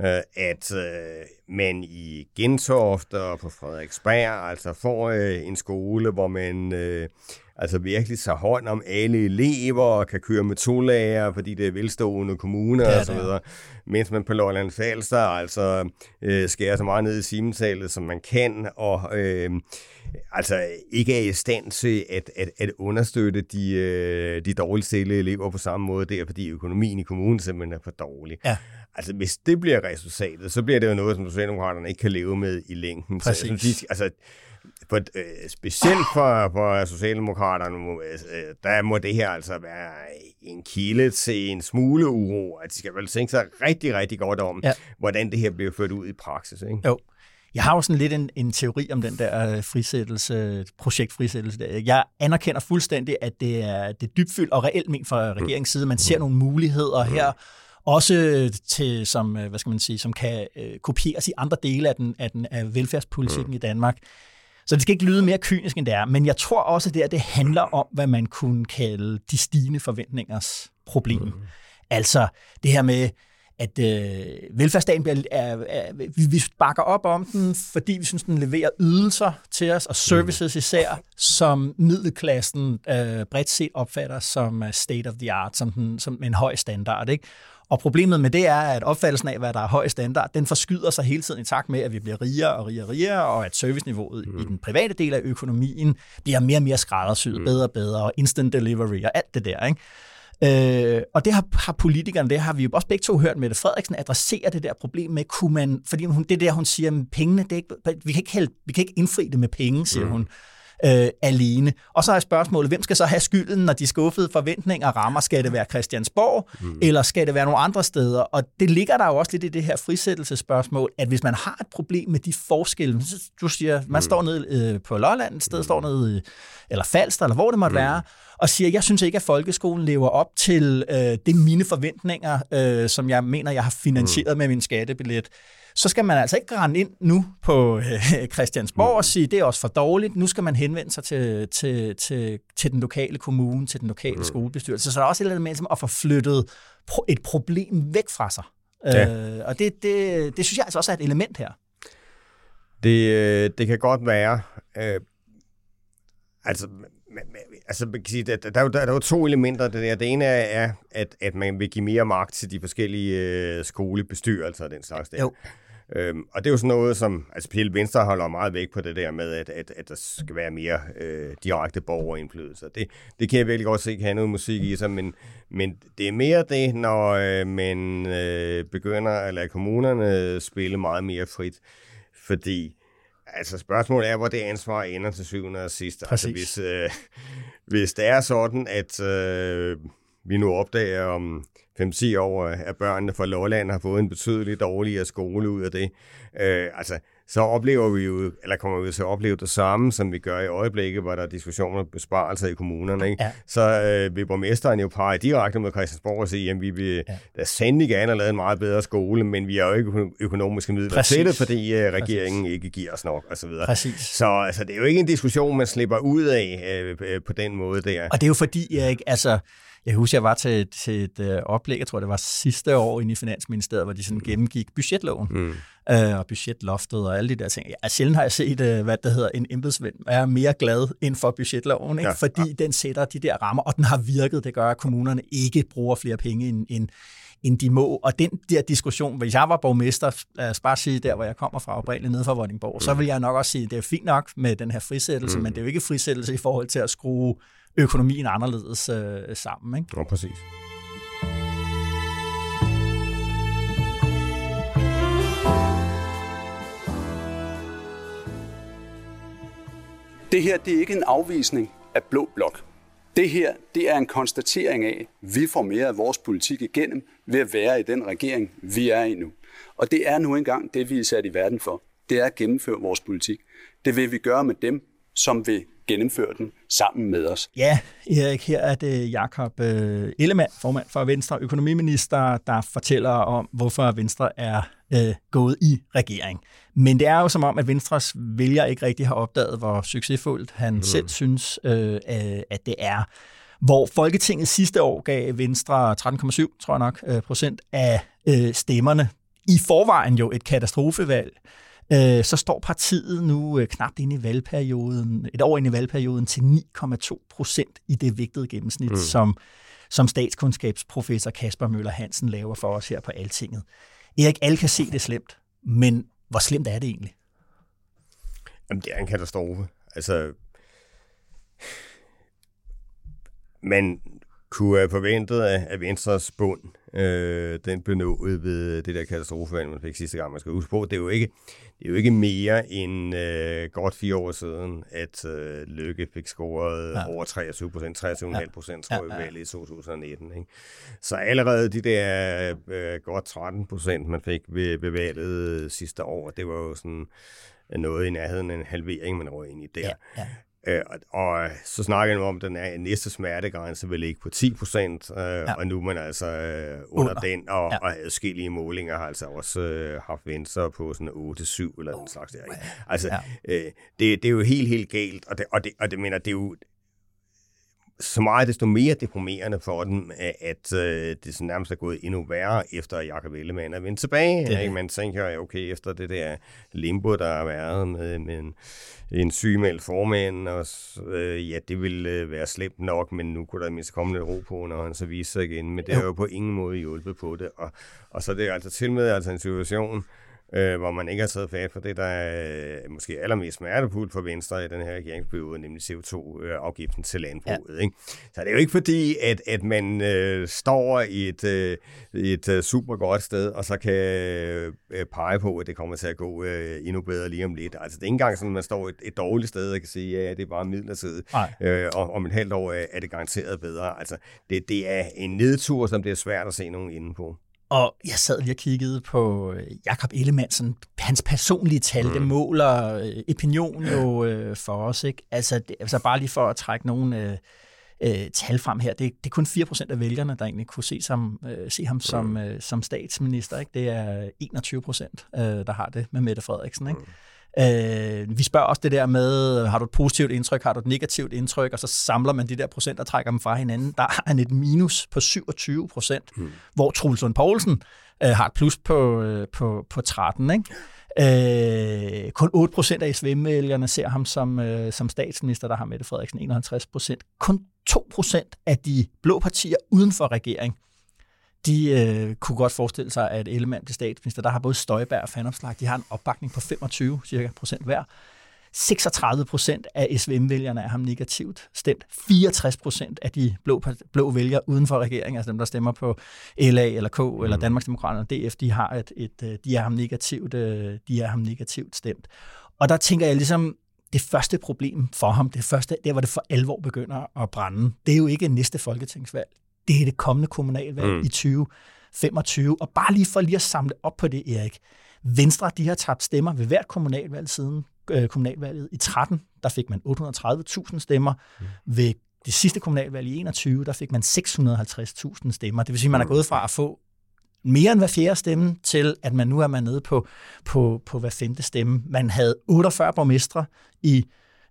øh, at øh, man i Gentofte og på Frederiksberg altså får øh, en skole, hvor man øh, altså virkelig tager hånd om alle elever og kan køre med to fordi det er velstående kommuner Ja, og så er. videre. Mens man på Lolland Falster altså øh, skærer så meget ned i simetallet, som man kan, og øh, altså ikke er i stand til at, at, at understøtte de, øh, de dårligt stillede elever på samme måde der, fordi økonomien i kommunen simpelthen er for dårlig. Ja. Altså, hvis det bliver resultatet, så bliver det jo noget, som Socialdemokraterne ikke kan leve med i længden. Så, Præcis. jeg synes, de, altså, for, øh, specielt for, for Socialdemokraterne, øh, der må det her altså være en kilde til en smule uro. At de skal vel tænke sig rigtig, rigtig godt om, Ja. hvordan det her bliver ført ud i praksis. Ikke? Jo. Jeg har jo sådan lidt en, en teori om den der øh, frisættelse, projektfrisættelse der. Jeg anerkender fuldstændig, at det er, det er dybfyldt og reelt ment fra regeringens side. Man ser nogle muligheder her, også til, som, øh, hvad skal man sige, som kan øh, kopieres i andre dele af, den, af, den, af velfærdspolitikken i Danmark. Så det skal ikke lyde mere kynisk, end det er. Men jeg tror også, at det, her, det handler om, hvad man kunne kalde de stigende forventningers problem. Mm. Altså det her med, at øh, velfærdsstaten bliver, er, er, vi, vi bakker op om den, fordi vi synes, den leverer ydelser til os, og services især, som middelklassen øh, bredt set opfatter som øh, state of the art, som, den, som en høj standard. Ikke? Og problemet med det er, at opfattelsen af, hvad der er høj standard, den forskyder sig hele tiden i takt med, at vi bliver rigere og rigere og rigere, og at serviceniveauet mm. i den private del af økonomien bliver mere og mere skræddersyet, mm. bedre og bedre, og instant delivery og alt det der. Ikke? Øh, og det har, har politikerne, det har vi jo også begge to hørt, Mette Frederiksen adressere det der problem med, kunne man, fordi hun, det der, hun siger, at pengene, det er ikke, vi, kan ikke hælde, vi kan ikke indfri det med penge, siger mm. hun, øh, alene. Og så er spørgsmålet, hvem skal så have skylden, når de skuffede forventninger rammer? Skal det være Christiansborg, mm. eller skal det være nogle andre steder? Og det ligger der jo også lidt i det her frisættelsespørgsmål, at hvis man har et problem med de forskelle, så du siger, man står nede øh, på Lolland, et sted står nede, eller Falster, eller hvor det måtte være, og siger, jeg synes ikke, at folkeskolen lever op til øh, det mine forventninger, øh, som jeg mener, jeg har finansieret med min skattebillet, så skal man altså ikke rende ind nu på øh, Christiansborg og sige, det er også for dårligt. Nu skal man henvende sig til, til, til, til den lokale kommune, til den lokale skolebestyrelse. Så der er også et eller andet med ligesom at få flyttet et problem væk fra sig. Ja. Øh, og det, det, det synes jeg altså også er et element her. Det, øh, det kan godt være. Øh, altså, altså, man kan sige, der, der, er jo, der er jo to elementer det der. Det ene er, at, at man vil give mere magt til de forskellige øh, skolebestyrelser og den slags der. Jo. Øhm, og det er jo sådan noget, som altså specielt Venstre holder meget vægt på det der med, at, at, at der skal være mere øh, direkte borgerindflydelse. Det, det kan jeg virkelig godt se kan have noget musik i sig, men, men det er mere det, når øh, man øh, begynder at lade kommunerne spille meget mere frit. Fordi altså spørgsmålet er, hvor det ansvar ender til syvende og sidst. Altså, hvis, øh, hvis det er sådan, at øh, vi nu opdager om 5-10 år, at børnene fra Lolland har fået en betydeligt dårligere skole ud af det, øh, altså, så oplever vi jo, eller kommer vi til at opleve det samme, som vi gør i øjeblikket, hvor der er diskussioner om besparelser i kommunerne. Ikke? Ja. Så øh, vil borgmesteren jo pege direkte mod Christiansborg og sige, at vi vil ja. da sandelig gerne have lavet en meget bedre skole, men vi har jo ikke økonomiske midler Præcis. til det, fordi øh, regeringen Præcis. ikke giver os nok osv. Præcis. Så altså, det er jo ikke en diskussion, man slipper ud af øh, øh, på den måde der. Og det er jo fordi, Erik, altså jeg husker, jeg var til, til et øh, oplæg, jeg tror, det var sidste år inde i Finansministeriet, hvor de sådan gennemgik budgetloven mm. øh, og budgetloftet og alle de der ting. Ja, sjældent har jeg set, øh, hvad det hedder, en embedsvend er mere glad end for budgetloven, ikke? Ja. fordi ja. den sætter de der rammer, og den har virket. Det gør, at kommunerne ikke bruger flere penge end, end end de må. Og den der diskussion, hvis jeg var borgmester, lad os bare sige der, hvor jeg kommer fra, oprindeligt nede fra Vordingborg, mm. så vil jeg nok også sige, at det er fint nok med den her frisættelse, mm. men det er jo ikke frisættelse i forhold til at skrue økonomien anderledes øh, sammen. Ikke? Ja, præcis. Det her det er ikke en afvisning af blå blok. Det her det er en konstatering af, at vi får mere af vores politik igennem ved at være i den regering, vi er i nu. Og det er nu engang det, vi er sat i verden for. Det er at gennemføre vores politik. Det vil vi gøre med dem, som vil gennemføre den sammen med os. Ja, Erik, her er det Jakob øh, Ellemann, formand for Venstre, økonomiminister, der fortæller om, hvorfor Venstre er øh, gået i regering. Men det er jo som om, at Venstres vælger ikke rigtig har opdaget, hvor succesfuldt han mm. selv synes, øh, at det er. Hvor Folketinget sidste år gav Venstre 13,7, tror jeg nok, øh, procent af øh, stemmerne. I forvejen jo et katastrofevalg øh, så står partiet nu øh, knap ind i valgperioden, et år ind i valgperioden, til 9,2 procent i det vigtede gennemsnit, mm. som, som statskundskabsprofessor Kasper Møller Hansen laver for os her på Altinget. Erik, alle kan se det slemt, men hvor slemt er det egentlig? Jamen, det er en katastrofe. Altså, man kunne have forventet, at Venstres bund øh, den blev nået ved det der katastrofevalg, man fik sidste gang. Man skal huske på, det er jo ikke, det er jo ikke mere end øh, godt fire år siden, at øh, Lykke fik scoret ja. over 23 procent, 23,5 procent, tror jeg, ja, ja. i 2019. Ikke? Så allerede de der øh, godt 13 procent, man fik ved, ved valget sidste år, det var jo sådan noget i nærheden af en halvering, man røg ind i der. Ja, ja. Øh, og så snakker jeg om, at den er, næste smertegrænse vil ligge på 10 procent, øh, ja. og nu er man altså øh, under, under den, og, ja. og adskillige målinger har altså også øh, haft venstre på sådan 8-7 eller oh. den slags der. Ikke? Altså, ja. øh, det, det er jo helt, helt galt, og det, og det, og det mener, det er jo så meget desto mere deprimerende for dem, at øh, det så nærmest er gået endnu værre, efter Jakob Ellemann er vendt tilbage. Det. Ikke? Man tænker, okay, efter det der limbo, der har været med, med en, en sygemeldt formand, og øh, ja, det ville øh, være slemt nok, men nu kunne der mindst komme lidt ro på, når han så viser sig igen. Men det har jo på ingen måde hjulpet på det. Og, og så er det altså til med altså en situation, øh, hvor man ikke har taget fat for det, der er øh, måske allermest smertefuldt for Venstre i den her regeringsperiode, nemlig CO2-afgiften til landbruget. Ja. Ikke? Så det er jo ikke fordi, at, at man øh, står i et, øh, et øh, super godt sted, og så kan øh, pege på, at det kommer til at gå øh, endnu bedre lige om lidt. Altså det er ikke engang sådan, at man står et, et dårligt sted og kan sige, ja, det er bare midlertidigt, øh, og om et halvt år er det garanteret bedre. Altså det, det er en nedtur, som det er svært at se nogen inden på. Og jeg sad lige og kiggede på øh, Jakob Ellemann, hans personlige tal, mm. det måler øh, opinion jo øh, for os. Ikke? Altså, det, altså bare lige for at trække nogle øh, øh, tal frem her, det, det er kun 4% af vælgerne, der egentlig kunne se, som, øh, se ham som, mm. øh, som statsminister. Ikke? Det er 21%, øh, der har det med Mette Frederiksen. Ikke? Mm. Øh, vi spørger også det der med, har du et positivt indtryk, har du et negativt indtryk, og så samler man de der procent og trækker dem fra hinanden. Der har han et minus på 27 procent, mm. hvor Truls Lund Poulsen øh, har et plus på, øh, på, på 13. Ikke? Øh, kun 8 procent af SVM-vælgerne ser ham som, øh, som statsminister, der har Mette Frederiksen 51 procent. Kun 2 procent af de blå partier uden for regering de øh, kunne godt forestille sig, at Ellemann til statsminister, der har både Støjberg og Fanopslag, de har en opbakning på 25 cirka procent hver. 36 procent af SVM-vælgerne er ham negativt stemt. 64 procent af de blå, blå vælgere uden for regeringen, altså dem, der stemmer på LA eller K mm. eller Danmarksdemokraterne og DF, de har et, et, øh, de er ham negativt, øh, de er ham negativt stemt. Og der tænker jeg ligesom, det første problem for ham, det første, der hvor det for alvor begynder at brænde, det er jo ikke næste folketingsvalg det er det kommende kommunalvalg mm. i 20 25. Og bare lige for lige at samle op på det, Erik. Venstre, de har tabt stemmer ved hvert kommunalvalg siden øh, kommunalvalget. I 13, der fik man 830.000 stemmer. Mm. Ved det sidste kommunalvalg i 21, der fik man 650.000 stemmer. Det vil sige, at man er mm. gået fra at få mere end hver fjerde stemme, til at man nu er man nede på, på, på hver femte stemme. Man havde 48 borgmestre i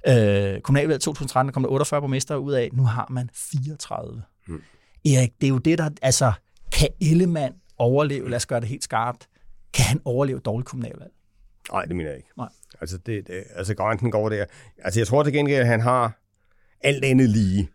øh, kommunalvalget 2013, der kom der 48 borgmestre ud af. Nu har man 34. Hmm. Erik, det er jo det, der... Altså, kan Ellemann overleve? Lad os gøre det helt skarpt. Kan han overleve dårligt kommunalvalg? Nej, det mener jeg ikke. Nej. Altså, det, det, altså grænsen går der. Altså, jeg tror til gengæld, at han har alt andet lige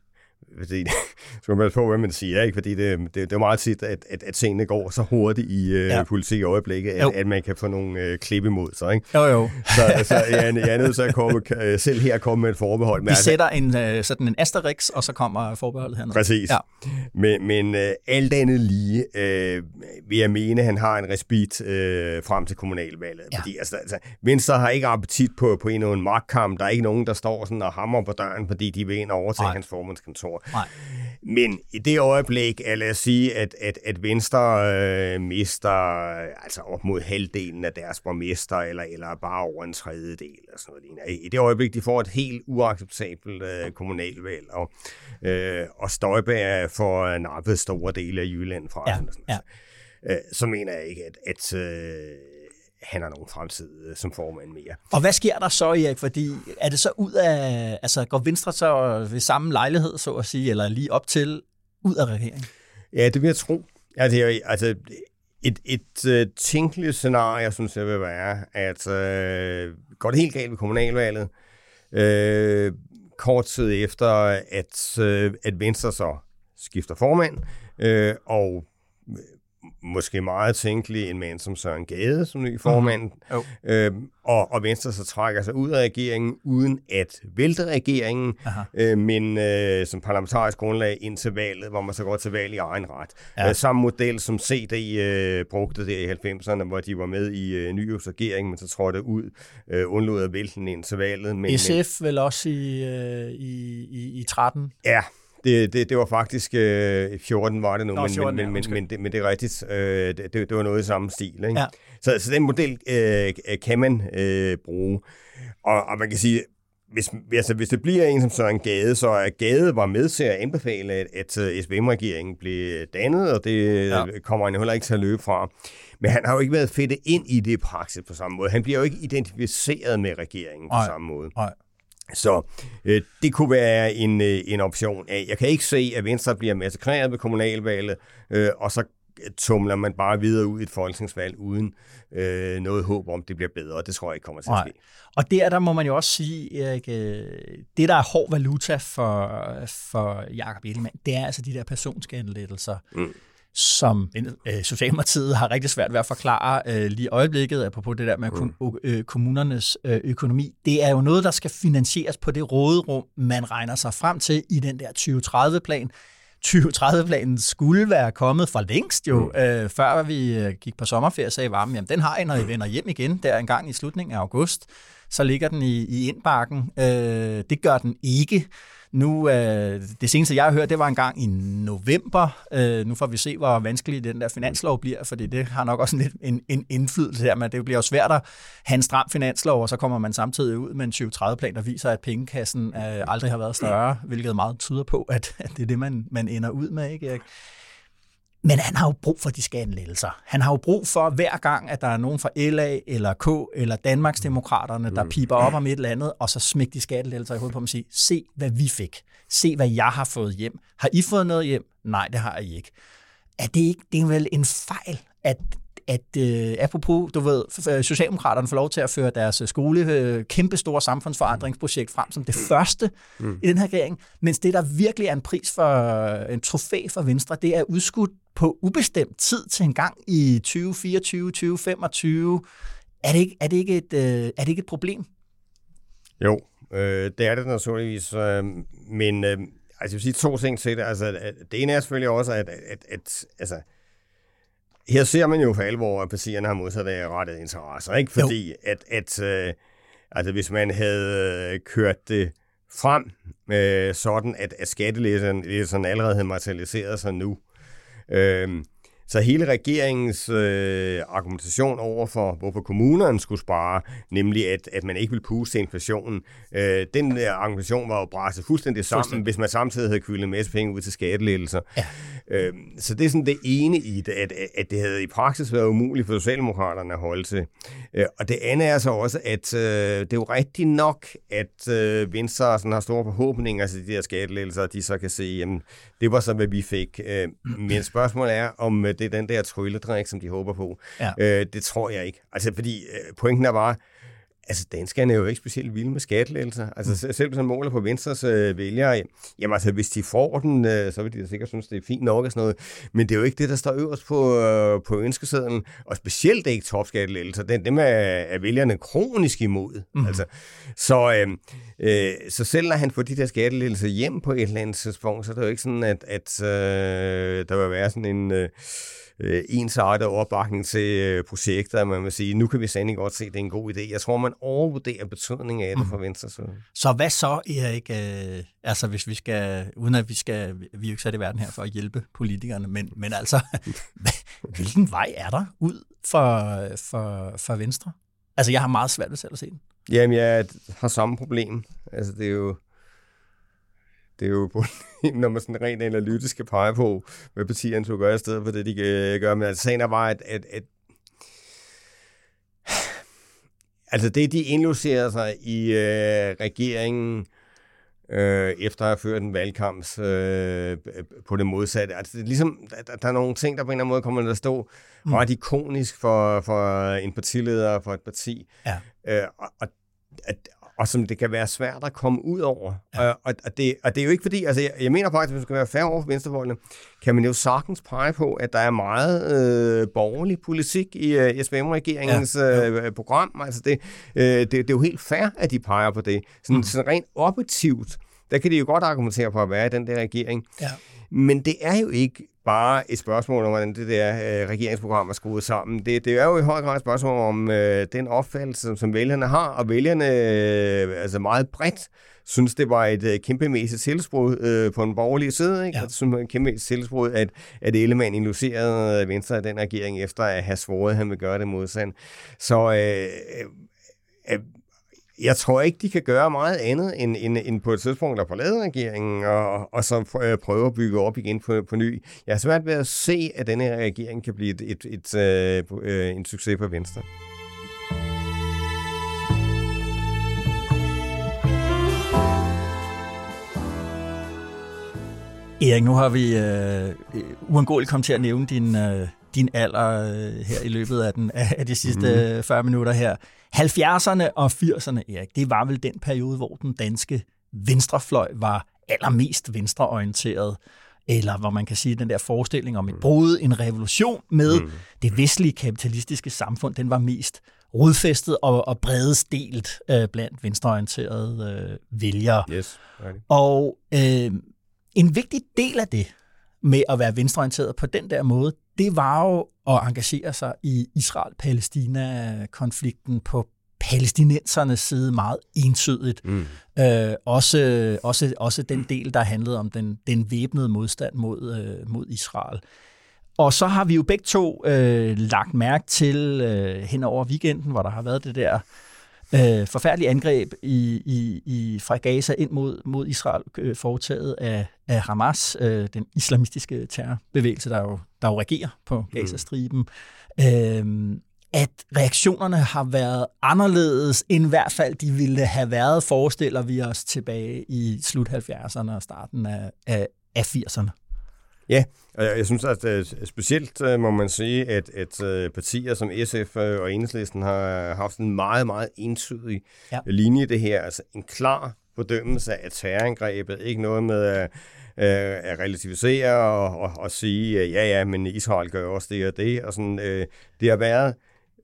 fordi, skal man på, hvad man siger, ikke? fordi det, det, det er meget tit, at, at, at tingene går så hurtigt i uh, ja. politik i øjeblikket, at, at man kan få nogle uh, klip imod sig. Ikke? Jo, jo. Så, så jeg, jeg er nødt til at komme, selv her komme med et forbehold. Vi altså, sætter en, uh, sådan en asterisk, og så kommer forbeholdet hernede. Præcis. Ja. Men, men uh, alt andet lige uh, vil jeg mene, at han har en respit uh, frem til kommunalvalget. Ja. Fordi altså, altså, Venstre har ikke appetit på, på en, en magtkamp. Der er ikke nogen, der står sådan og hammer på døren, fordi de vil ind og overtage Nej. hans formandskontor. Nej. Men i det øjeblik, at lad os sige, at, at, at Venstre øh, mister altså op mod halvdelen af deres borgmester, eller, eller bare over en tredjedel, eller sådan noget. I det øjeblik, de får et helt uacceptabelt øh, kommunalvalg, og, øh, og Støjberg får nappet store dele af Jylland fra, ja, sådan, sådan, ja. så, øh, så mener jeg ikke, at, at øh, han har nogen fremtid øh, som formand mere. Og hvad sker der så, Erik? Fordi er det så ud af, altså går Venstre så ved samme lejlighed, så at sige, eller lige op til, ud af regeringen? Ja, det vil jeg tro. Ja, det er, altså, et, et uh, tænkeligt scenarie, synes jeg vil være, at uh, går det helt galt ved kommunalvalget, uh, kort tid efter, at, uh, at Venstre så skifter formand, uh, og måske meget tænkelig en mand som Søren Gade som ny formand, mm. oh. øhm, og, og Venstre så trækker sig ud af regeringen uden at vælte regeringen, øh, men øh, som parlamentarisk grundlag ind til valget, hvor man så går til valg i egen ret. Ja. Øh, samme model som CD øh, brugte der i 90'erne, hvor de var med i øh, regering, men så trådte ud, øh, undlod at vælte den ind til valget. Men, SF men, vel også i, øh, i, i, i 13? Ja, det, det, det var faktisk øh, 14 var det nu, Nå, men, 14, men, ja, men, men, det, men det er rigtigt. Øh, det, det var noget i samme stil. Ikke? Ja. Så, så den model øh, kan man øh, bruge. Og, og man kan sige, hvis, altså, hvis det bliver en som Søren Gade, så er Gade var med til at anbefale, at, at øh, SVM-regeringen blev dannet, og det ja. kommer han heller ikke til at løbe fra. Men han har jo ikke været fedt ind i det praksis på samme måde. Han bliver jo ikke identificeret med regeringen på Ej. samme måde. Ej. Så øh, det kunne være en, øh, en option. Jeg kan ikke se, at Venstre bliver massakreret ved kommunalvalget, øh, og så tumler man bare videre ud i et folketingsvalg uden øh, noget håb om, det bliver bedre. Det tror jeg ikke kommer til at ske. Og der, der må man jo også sige, Erik, øh, det der er hård valuta for, for Jacob Ellemann, det er altså de der personskattelettelser. Mm som øh, Socialdemokratiet har rigtig svært ved at forklare øh, lige i øjeblikket, apropos det der med mm. øh, kommunernes øh, økonomi. Det er jo noget, der skal finansieres på det råderum, man regner sig frem til i den der 2030-plan. 2030-planen skulle være kommet for længst jo, mm. øh, før vi øh, gik på sommerferie, sagde varmen, jamen den har I, når I vender hjem igen, der en gang i slutningen af august. Så ligger den i, i indbakken. Øh, det gør den ikke. Nu, øh, det seneste, jeg har hørt, det var en gang i november. Øh, nu får vi se, hvor vanskelig den der finanslov bliver, fordi det har nok også lidt en, en indflydelse her, men det bliver jo svært at have en stram finanslov, og så kommer man samtidig ud med en 2030-plan, der viser, at pengekassen øh, aldrig har været større, hvilket meget tyder på, at, at det er det, man, man ender ud med, ikke Erik? Men han har jo brug for de skattelettelser. Han har jo brug for hver gang, at der er nogen fra LA eller K eller Danmarksdemokraterne, der mm. piper op om et eller andet, og så smækker de skattelettelser i hovedet på dem og siger, se hvad vi fik. Se hvad jeg har fået hjem. Har I fået noget hjem? Nej, det har I ikke. Er det ikke det er vel en fejl, at at øh, apropos, du ved, Socialdemokraterne får lov til at føre deres skole øh, kæmpe store samfundsforandringsprojekt frem som det første mm. i den her regering, mens det, der virkelig er en pris for en trofæ for Venstre, det er udskudt på ubestemt tid til en gang i 2024, 2025. Er det ikke, er det ikke, et, øh, er det ikke et problem? Jo, øh, det er det naturligvis, øh, men øh, altså, jeg vil sige to ting til det. Altså, det ene er selvfølgelig også, at, at, at, at altså, her ser man jo for alvor, at partierne har modsat rettet interesser, ikke? Fordi jo. at, at øh, altså, hvis man havde øh, kørt det frem øh, sådan, at, at skattelæserne allerede havde materialiseret sig nu, øh, så hele regeringens øh, argumentation over for, hvorfor kommunerne skulle spare, nemlig at, at man ikke vil puste til inflationen, øh, den der argumentation var jo bræsset fuldstændig sammen, fuldstændig. hvis man samtidig havde kyldet en masse penge ud til skattelettelser. Ja. Øh, så det er sådan det ene i det, at, at det havde i praksis været umuligt for Socialdemokraterne at holde til. Øh, og det andet er så også, at øh, det er jo rigtigt nok, at øh, Venstre sådan har store forhåbninger til de her skattelettelser, de så kan se, jamen, det var så, hvad vi fik. Øh, men spørgsmålet er, om øh, det er den der trylledrik, som de håber på. Ja. Øh, det tror jeg ikke. Altså, fordi øh, pointen er bare, Altså, danskerne er jo ikke specielt vilde med skattelettelser. Altså, mm. selv hvis man måler på Venstres øh, vælgere, jamen altså, hvis de får den, øh, så vil de da sikkert synes, det er fint nok og sådan noget. Men det er jo ikke det, der står øverst på, øh, på ønskesedlen. Og specielt ikke topskattelettelser. Den, dem er, er vælgerne kronisk imod. Mm. Altså, så, øh, øh, så selv når han får de der skattelettelser hjem på et eller andet tidspunkt, så er det jo ikke sådan, at, at øh, der vil være sådan en... Øh, øh, ensartet opbakning til øh, projekter, man vil sige, nu kan vi sandelig godt se, at det er en god idé. Jeg tror, man overvurderer betydningen af det fra Venstre Så. Så hvad så, Erik? Øh, altså, hvis vi skal, uden at vi skal, vi er jo ikke sat i verden her for at hjælpe politikerne, men, men altså, hvilken vej er der ud for, for, for Venstre? Altså, jeg har meget svært ved selv at se den. Jamen, jeg har samme problem. Altså, det er jo det er jo når man sådan rent analytisk skal pege på, hvad partierne skulle gøre i stedet for det, de gør. Men altså, sagen er bare, at, at, at altså det, de indlogerer sig i øh, regeringen, øh, efter at have ført en valgkamp øh, på det modsatte. Altså, det er ligesom, der, der er nogle ting, der på en eller anden måde kommer til at stå mm. ret ikonisk for, for en partileder for et parti. Ja. Øh, og, og, og som det kan være svært at komme ud over. Ja. Og, og, det, og det er jo ikke fordi, altså jeg, jeg mener faktisk, at hvis man skal være færre over for venstrevoldene, kan man jo sagtens pege på, at der er meget øh, borgerlig politik i øh, SVM-regeringens ja. øh, program. Altså det, øh, det, det er jo helt fair, at de peger på det. Sådan, mm. sådan rent objektivt, der kan de jo godt argumentere for at være i den der regering. Ja. Men det er jo ikke bare et spørgsmål om, hvordan det der øh, regeringsprogram er skruet sammen. Det, det er jo i høj grad et spørgsmål om øh, den opfattelse, som, som vælgerne har, og vælgerne øh, altså meget bredt synes, det var et øh, kæmpemæssigt tilsbrud øh, på den borgerlige side. Ikke? Ja. Jeg synes, det var et kæmpemæssigt tilsbrud, at, at Ellemann illuserede Venstre af den regering, efter at have svoret, at han vil gøre det modsat. Så øh, øh, jeg tror ikke, de kan gøre meget andet end, end, end på et tidspunkt at forlade regeringen og, og så øh, prøve at bygge op igen på, på ny. Jeg har svært ved at se, at denne regering kan blive et, et, et, et, øh, en succes på Venstre. Erik, nu har vi øh, uundgåeligt kommet til at nævne din, øh, din alder øh, her i løbet af, den, af de sidste mm. 40 minutter her. 70'erne og 80'erne, Erik, det var vel den periode, hvor den danske venstrefløj var allermest venstreorienteret eller hvor man kan sige, den der forestilling om et brud, en revolution med mm. det vestlige kapitalistiske samfund, den var mest rodfæstet og, og bredest delt øh, blandt venstreorienterede øh, vælgere. Yes, right. Og øh, en vigtig del af det med at være venstreorienteret på den der måde, det var jo at engagere sig i Israel-Palæstina-konflikten på palæstinensernes side meget entydigt. Mm. Øh, også, også, også den del, der handlede om den, den væbnede modstand mod, øh, mod Israel. Og så har vi jo begge to øh, lagt mærke til øh, hen over weekenden, hvor der har været det der øh, forfærdelige angreb i, i, i, fra Gaza ind mod, mod Israel, øh, foretaget af, af Hamas, øh, den islamistiske terrorbevægelse, der jo, der jo regerer på mm. Gazastriben. Mm. Øh, at reaktionerne har været anderledes, end i hvert fald de ville have været, forestiller vi os tilbage i slut 70'erne og starten af, af, af 80'erne. Ja, og jeg, jeg synes, at uh, specielt uh, må man sige, at, at uh, partier som SF og Enhedslisten har haft en meget, meget entydig ja. linje i det her. Altså en klar fordømmelse af terrorangrebet. Ikke noget med at, uh, at relativisere og, og, og sige, ja, ja, men Israel gør også det og det. Og sådan, det har været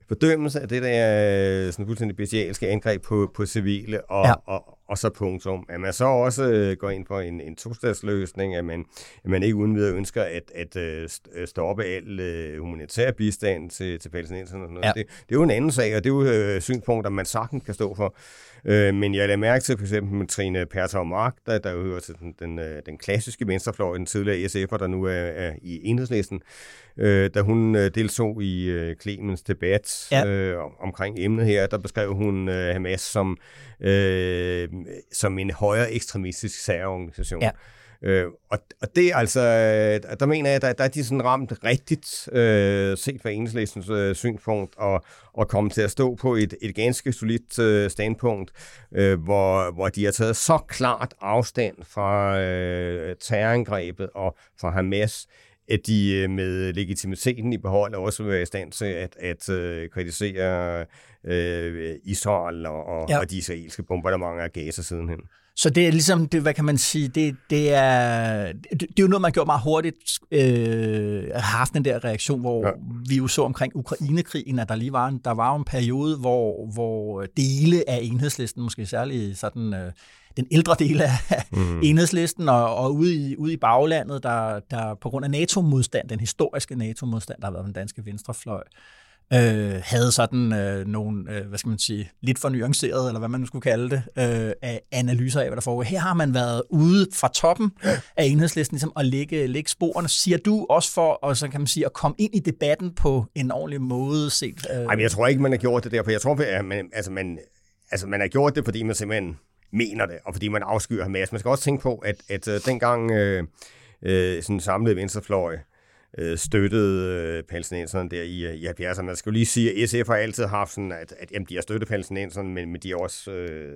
fordømmelse af det der sådan fuldstændig bestialske angreb på, på civile, og, ja. og, og så punktum. At man så også øh, går ind for en, en to-statsløsning, at man, at man ikke uden videre ønsker at, at øh, stoppe al øh, humanitær bistand til, til palæstinenserne. Ja. Det, det er jo en anden sag, og det er jo øh, synspunkter, man sagtens kan stå for. Øh, men jeg lader mærke til for eksempel med Trine Pertov Mark, der, der jo hører til den, den, øh, den klassiske venstrefløj, den tidligere SF'er, der nu er, er i enhedslisten, øh, da hun øh, deltog i øh, Clemens debat ja. øh, omkring emnet her, der beskrev hun øh, Hamas som, øh, som en højere ekstremistisk særorganisation. Ja. Øh, og, og det er altså, øh, der mener jeg, der, der er de sådan ramt rigtigt, øh, set fra enhedslæsens øh, synspunkt, og, og komme til at stå på et, et ganske solidt øh, standpunkt, øh, hvor, hvor de har taget så klart afstand fra øh, terrorangrebet og fra Hamas, at de øh, med legitimiteten i behold også vil være i stand til at, at uh, kritisere uh, Israel og, og, ja. og de israelske bombardementer af Gaza sidenhen. Så det er ligesom, det, hvad kan man sige, det, det, er, det, det er jo noget, man gjorde meget hurtigt, øh, har haft den der reaktion, hvor ja. vi jo så omkring Ukrainekrigen, at der lige var en, der var en periode, hvor, hvor dele af enhedslisten, måske særligt sådan, øh, den ældre del af mm. enhedslisten, og, og ude, i, ude i baglandet, der, der på grund af NATO-modstand, den historiske NATO-modstand, der har været den danske venstrefløj, øh, havde sådan øh, nogle, øh, hvad skal man sige, lidt for nuanceret, eller hvad man nu skulle kalde det, øh, af analyser af, hvad der foregår. Her har man været ude fra toppen af enhedslisten, ligesom at lægge, lægge sporene. Siger du også for, og så kan man sige, at komme ind i debatten på en ordentlig måde set? Øh... Ej, men jeg tror ikke, man har gjort det der, for jeg tror, at man, altså, man, altså, man har gjort det, fordi man simpelthen mener det, og fordi man afskyer Men Man skal også tænke på, at, at uh, dengang øh, øh, sådan samlede venstrefløj øh, støttede øh, palæstinenserne der i, i 70'erne. Man skal jo lige sige, at SF har altid haft sådan, at, at jamen, de har støttet palæstinenserne, men, men de har også øh,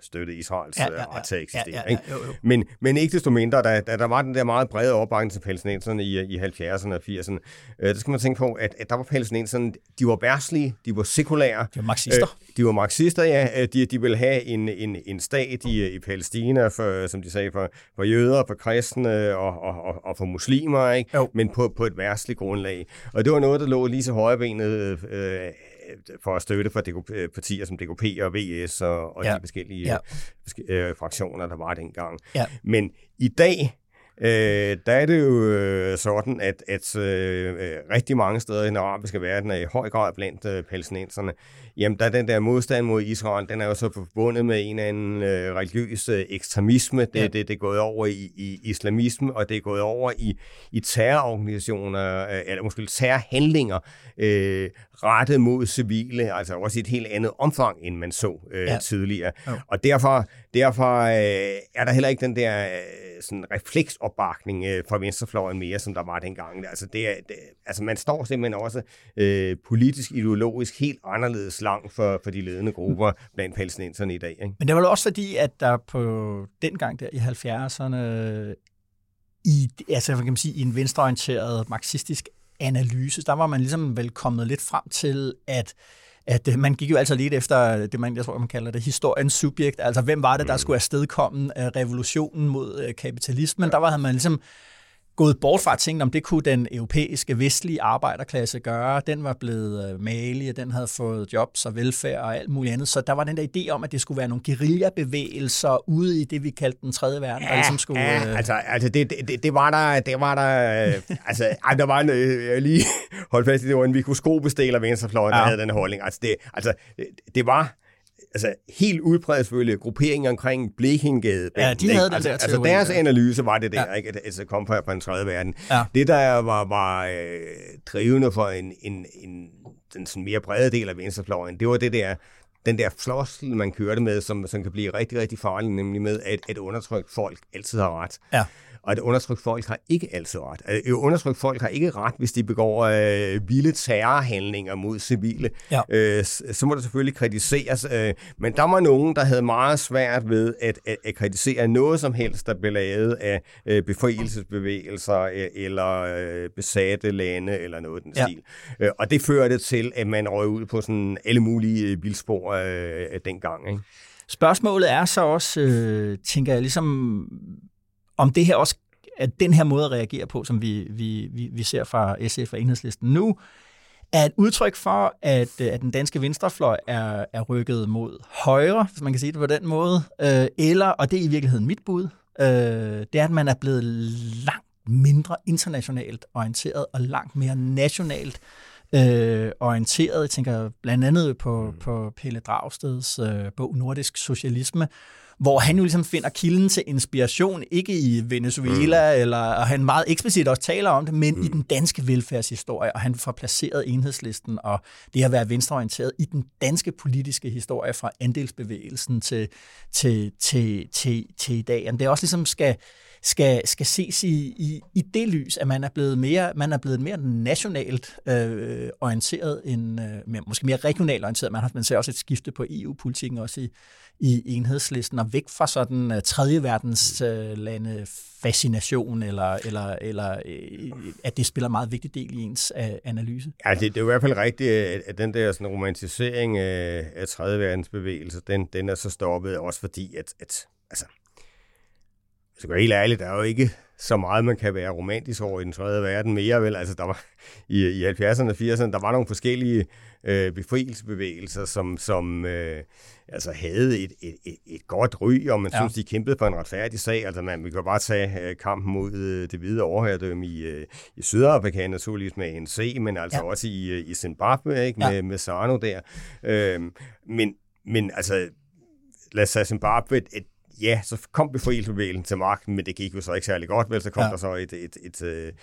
støttet Israels ja, ja, ja, ret til at eksistere. Ja, ja, ja, jo, jo. Men, men ikke desto mindre, da, da der var den der meget brede opbakning til palæstinenserne i, i 70'erne og 80'erne, øh, der skal man tænke på, at, at der var palæstinenserne, de var værtslige, de var sekulære. De var marxister. Øh, de var marxister, ja. De, de ville have en, en, en stat i, i Palæstina, for, som de sagde, for, for jøder, for kristne og, og, og, og for muslimer, ikke? Jo. men på, på et værtsligt grundlag. Og det var noget, der lå lige så højrebenet øh, for at støtte for DKP, øh, partier som DKP og VS og, og ja. de forskellige ja. øh, fraktioner, der var dengang. Ja. Men i dag, øh, der er det jo øh, sådan, at, at øh, rigtig mange steder i den arabiske verden er i høj grad blandt øh, palæstinenserne. Jamen, der den der modstand mod Israel, den er jo så forbundet med en eller anden øh, religiøs øh, ekstremisme. Det, ja. det, det er gået over i, i islamisme, og det er gået over i, i terrororganisationer, øh, eller måske terrorhandlinger, øh, rettet mod civile, altså også i et helt andet omfang, end man så øh, ja. tidligere. Ja. Og derfor, derfor øh, er der heller ikke den der øh, sådan opbakning øh, fra venstrefløjen mere, som der var dengang. Altså, det er, det, altså man står simpelthen også øh, politisk, ideologisk helt anderledes langt for, for de ledende grupper blandt palæstinenserne i dag. Ikke? Men det var også fordi, at der på den gang der i 70'erne i, altså, kan man sige, i en venstreorienteret marxistisk analyse, der var man ligesom vel kommet lidt frem til, at at øh, man gik jo altså lidt efter det, man, jeg tror, man kalder det historiens subjekt. Altså, hvem var det, der mm. skulle afstedkomme revolutionen mod øh, kapitalismen? Der var man ligesom gået bort fra at tænke, om det kunne den europæiske vestlige arbejderklasse gøre. Den var blevet øh, malig, og den havde fået jobs og velfærd og alt muligt andet. Så der var den der idé om, at det skulle være nogle guerillabevægelser ude i det, vi kaldte den tredje verden. Ja, der ligesom skulle, ja, øh... altså, altså det, det, det, var der, det var der, øh, altså, ej, der var en, øh, lige holdt fast i, det var en mikroskopestil af venstrefløjen, der ja. havde den holdning. Altså, det, altså, det, det var, altså, helt udbredt selvfølgelig grupperinger omkring Blekingegade. Ja, de havde det altså, der altså deres analyse var det der, ja. ikke? At, altså kom fra, fra en tredje verden. Ja. Det, der var, var øh, drivende for en, en, en den sådan mere brede del af venstrefløjen, det var det der, den der flossel, man kørte med, som, som kan blive rigtig, rigtig farlig, nemlig med, at et undertrykt folk altid har ret. Ja og at undertrykt folk har ikke altid ret. At undertrykt folk har ikke ret, hvis de begår øh, vilde terrorhandlinger mod civile. Ja. Øh, så må det selvfølgelig kritiseres. Øh, men der var nogen, der havde meget svært ved at, at, at kritisere noget som helst, der blev lavet af øh, befrielsesbevægelser øh, eller øh, besatte lande eller noget den ja. stil. Øh, og det førte til, at man røg ud på sådan alle mulige vildspor øh, dengang. Ikke? Spørgsmålet er så også, øh, tænker jeg, ligesom om det her også at den her måde at reagere på, som vi, vi, vi, vi ser fra SF og Enhedslisten nu, er et udtryk for, at, øh, at den danske venstrefløj er, er rykket mod højre, hvis man kan sige det på den måde, øh, eller, og det er i virkeligheden mit bud, øh, det er, at man er blevet langt mindre internationalt orienteret og langt mere nationalt øh, orienteret. Jeg tænker blandt andet på, mm. på Pelle Dragsteds øh, bog Nordisk Socialisme, hvor han jo ligesom finder kilden til inspiration, ikke i Venezuela, mm. eller, og han meget eksplicit også taler om det, men mm. i den danske velfærdshistorie, og han får placeret enhedslisten og det at være venstreorienteret i den danske politiske historie fra andelsbevægelsen til, til, til, til, til i dag. Og det er også ligesom skal, skal, skal ses i, i, i det lys, at man er blevet mere, man er blevet mere nationalt øh, orienteret, end, øh, mere, måske mere regionalt orienteret. Man, har, man ser også et skifte på EU-politikken også i, i enhedslisten, og væk fra sådan uh, tredje verdens uh, lande fascination, eller, eller, eller uh, at det spiller en meget vigtig del i ens uh, analyse. Ja, det, det er i hvert fald rigtigt, at, den der sådan, romantisering af, af tredje verdens bevægelse, den, den er så stoppet, også fordi, at, at altså, skal være helt ærlig, der er jo ikke så meget, man kan være romantisk over i den tredje verden mere, vel? Altså, der var i, i 70'erne og 80'erne, der var nogle forskellige øh, befrielsesbevægelser, som, som øh, altså havde et, et, et, et godt ry, og man ja. synes, de kæmpede for en retfærdig sag. Altså, man, vi kan bare tage øh, kampen mod øh, det hvide overherredømme i, øh, i Sydafrika, naturligvis med ANC, men altså ja. også i, øh, i Zimbabwe, ikke? Med, ja. med Sano der. Øh, men, men altså, lad os sige Zimbabwe, et, et ja, så kom befrielsesbevægelsen til magten, men det gik jo så ikke særlig godt, vel? Så kom ja. der så et, et, et, et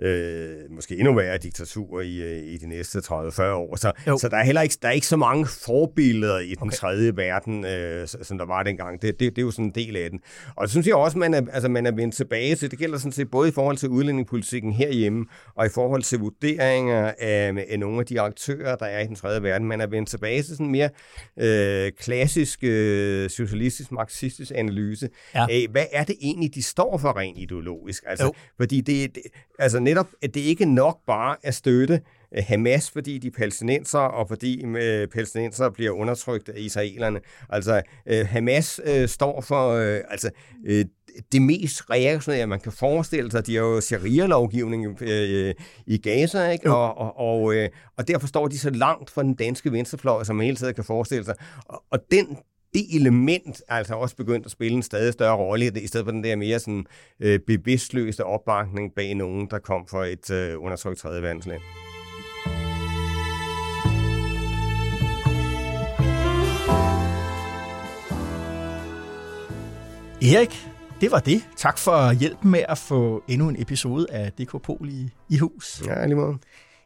øh, måske endnu værre diktatur i, øh, i de næste 30-40 år. Så, så der, er heller ikke, der er ikke så mange forbilleder i den okay. tredje verden, øh, som der var dengang. Det, det, det er jo sådan en del af den. Og det synes jeg også, man er, altså, man er vendt tilbage til. Det gælder sådan set både i forhold til udlændingepolitikken herhjemme, og i forhold til vurderinger af, af nogle af de aktører, der er i den tredje verden. Man er vendt tilbage til sådan en mere øh, klassisk øh, socialistisk, marxistisk analyse ja. af, hvad er det egentlig, de står for rent ideologisk? Altså, jo. fordi det, det, altså netop, at det ikke nok bare at støtte øh, Hamas, fordi de er palæstinenser, og fordi øh, palæstinenser bliver undertrykt af israelerne. Altså, øh, Hamas står for altså, det mest reaktionære, man kan forestille sig. De har jo sharia-lovgivning i Gaza, ikke? Og, og, og, og derfor står de så langt fra den danske venstrefløj, som man hele tiden kan forestille sig. Og, og den det element er altså også begyndt at spille en stadig større rolle, i stedet for den der mere sådan, øh, bevidstløse opbakning bag nogen, der kom fra et øh, undertrykt tredje verdensland. Erik, det var det. Tak for hjælpen med at få endnu en episode af DK Pol i, i hus. Ja, lige måde.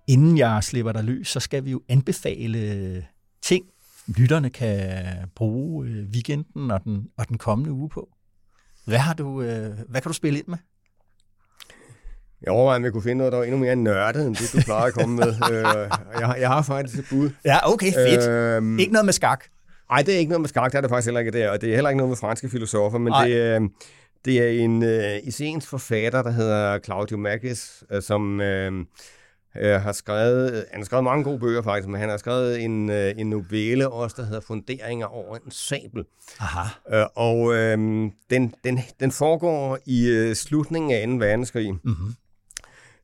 Inden jeg slipper dig løs, så skal vi jo anbefale ting, lytterne kan bruge øh, weekenden og den, og den kommende uge på. Hvad, har du, øh, hvad kan du spille ind med? Jeg overvejer, om jeg kunne finde noget, der var endnu mere nørdet, end det, du plejer at komme med. øh, jeg, har, jeg har faktisk et bud. Ja, okay, fedt. Øh, ikke noget med skak? Nej, det er ikke noget med skak, det er det faktisk heller ikke der, og det er heller ikke noget med franske filosofer, men det, øh, det er en øh, isens forfatter, der hedder Claudio Magis, øh, som... Øh, øh, har skrevet, han har skrevet mange gode bøger faktisk, men han har skrevet en, øh, en novelle også, der hedder Funderinger over en sabel. Aha. Øh, og øh, den, den, den foregår i øh, slutningen af 2. verdenskrig. Mm-hmm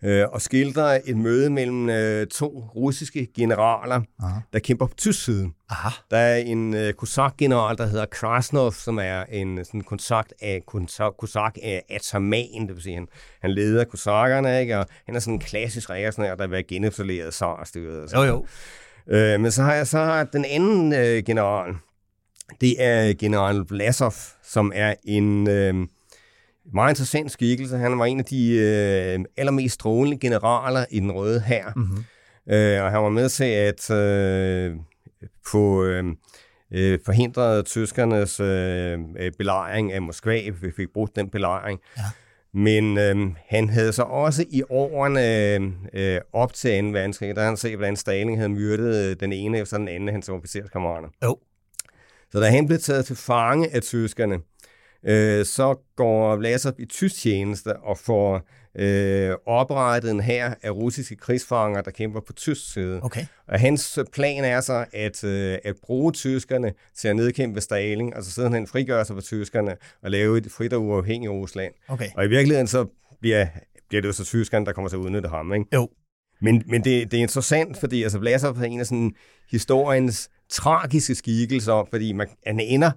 øh, og skildrer et møde mellem øh, to russiske generaler, Aha. der kæmper på tysk side. Aha. Der er en øh, kosak-general, der hedder Krasnov, som er en sådan kosak af kosak af ataman, det vil sige, han, han leder kosakkerne, ikke? og han er sådan en klassisk reaktionær, der vil være genetableret tsarstyret. Jo, jo. Øh, men så har jeg så har den anden øh, general, det er general Vlasov, som er en... Øh, meget interessant skikkelse. Han var en af de øh, allermest strålende generaler i den røde hær. Mm-hmm. Øh, og han var med til at øh, få øh, øh, forhindret tyskernes øh, belejring af Moskva. Vi fik brugt den belejring. Ja. Men øh, han havde så også i årene øh, op til 2. verdenskrig, der han set, hvordan Stalin havde myrdet den ene efter den anden af hans officerskammerater. Jo. Så da han blev taget til fange af tyskerne, øh, så går Vlasov i tysk tjeneste og får øh, oprettet en her af russiske krigsfanger, der kæmper på tysk side. Okay. Og hans plan er så at, øh, at bruge tyskerne til at nedkæmpe Stalin, og så siden han frigør sig fra tyskerne og lave et frit og uafhængigt Rusland. Okay. Og i virkeligheden så bliver, bliver det jo så tyskerne, der kommer til at udnytte ham. Ikke? Jo. Men, men det, det er interessant, fordi altså, Vlasov er en af sådan, historiens tragiske skikkelser, fordi man, han ender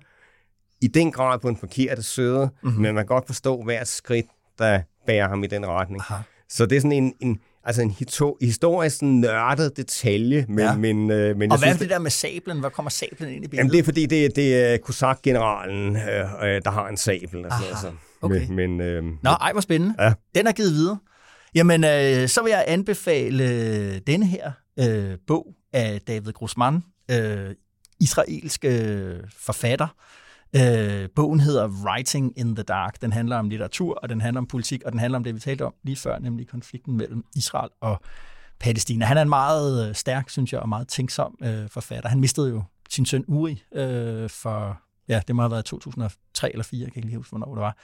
i den grad på en forkert søde, mm-hmm. men man kan godt forstå hvert skridt, der bærer ham i den retning. Aha. Så det er sådan en, en altså en historisk nørdet detalje. Men, ja. men, øh, men og hvad synes, er det der med sablen? Hvor kommer sablen ind i billedet? Jamen det er fordi, det, det er Kozak-generalen, øh, øh, der har en sabel. Og sådan noget, altså. okay. Men, men, øh, Nå, ej, hvor spændende. Ja. Den er givet videre. Jamen, øh, så vil jeg anbefale øh, denne her øh, bog af David Grossman, øh, israelske forfatter, Øh, bogen hedder Writing in the Dark. Den handler om litteratur, og den handler om politik, og den handler om det, vi talte om lige før, nemlig konflikten mellem Israel og Palæstina. Han er en meget øh, stærk, synes jeg, og meget tænksom øh, forfatter. Han mistede jo sin søn Uri øh, for, ja, det må have været 2003 eller 4, jeg kan ikke lige huske, hvornår det var.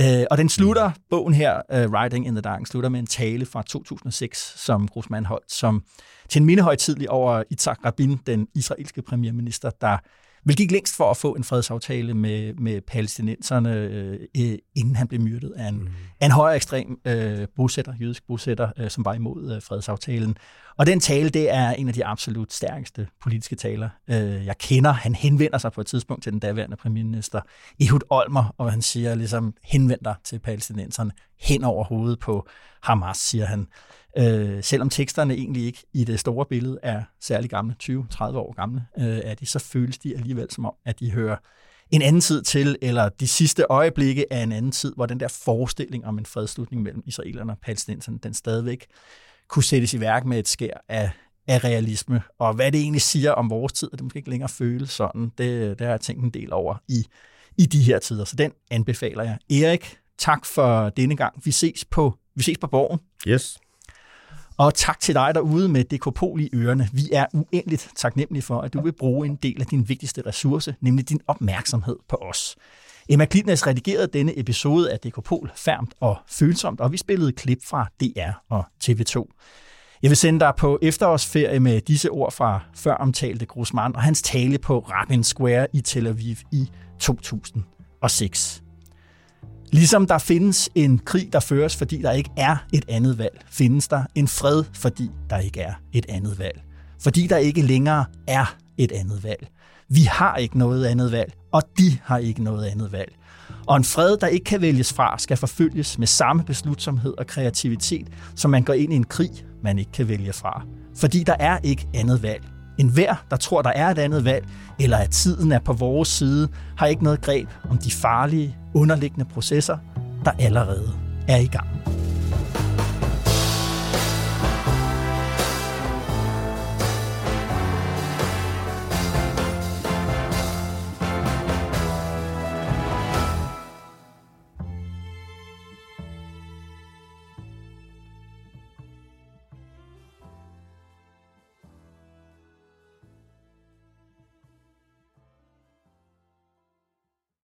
Øh, og den slutter, bogen her, uh, Writing in the Dark, slutter med en tale fra 2006, som Grossman holdt, som til en mindehøjtidlig over Itzhak Rabin, den israelske premierminister, der vil gik længst for at få en fredsaftale med, med palæstinenserne, øh, øh, inden han blev myrdet af en, mm. af en højere ekstrem øh, bosætter, jødisk bosætter, øh, som var imod øh, fredsaftalen. Og den tale, det er en af de absolut stærkeste politiske taler, øh, jeg kender. Han henvender sig på et tidspunkt til den daværende premierminister Ehud Olmer, og han siger ligesom, henvend dig til palæstinenserne hen over hovedet på Hamas, siger han. Øh, selvom teksterne egentlig ikke i det store billede er særlig gamle, 20-30 år gamle, øh, er de, så føles de alligevel som om, at de hører en anden tid til, eller de sidste øjeblikke af en anden tid, hvor den der forestilling om en fredslutning mellem israelerne og palæstinenserne, den stadigvæk kunne sættes i værk med et skær af, af realisme. Og hvad det egentlig siger om vores tid, at det måske ikke længere føles sådan, det, det har jeg tænkt en del over i, i de her tider. Så den anbefaler jeg. Erik, tak for denne gang. Vi ses på, vi ses på borgen. Yes. Og tak til dig derude med Dekopol i ørerne. Vi er uendeligt taknemmelige for, at du vil bruge en del af din vigtigste ressource, nemlig din opmærksomhed på os. Emma Klitnes redigerede denne episode af Dekopol færmt og følsomt, og vi spillede klip fra DR og TV2. Jeg vil sende dig på efterårsferie med disse ord fra før omtalte Grossman og hans tale på Rabin Square i Tel Aviv i 2006. Ligesom der findes en krig, der føres, fordi der ikke er et andet valg, findes der en fred, fordi der ikke er et andet valg. Fordi der ikke længere er et andet valg. Vi har ikke noget andet valg, og de har ikke noget andet valg. Og en fred, der ikke kan vælges fra, skal forfølges med samme beslutsomhed og kreativitet, som man går ind i en krig, man ikke kan vælge fra. Fordi der er ikke andet valg. En hver, der tror, der er et andet valg, eller at tiden er på vores side, har ikke noget greb om de farlige, underliggende processer, der allerede er i gang.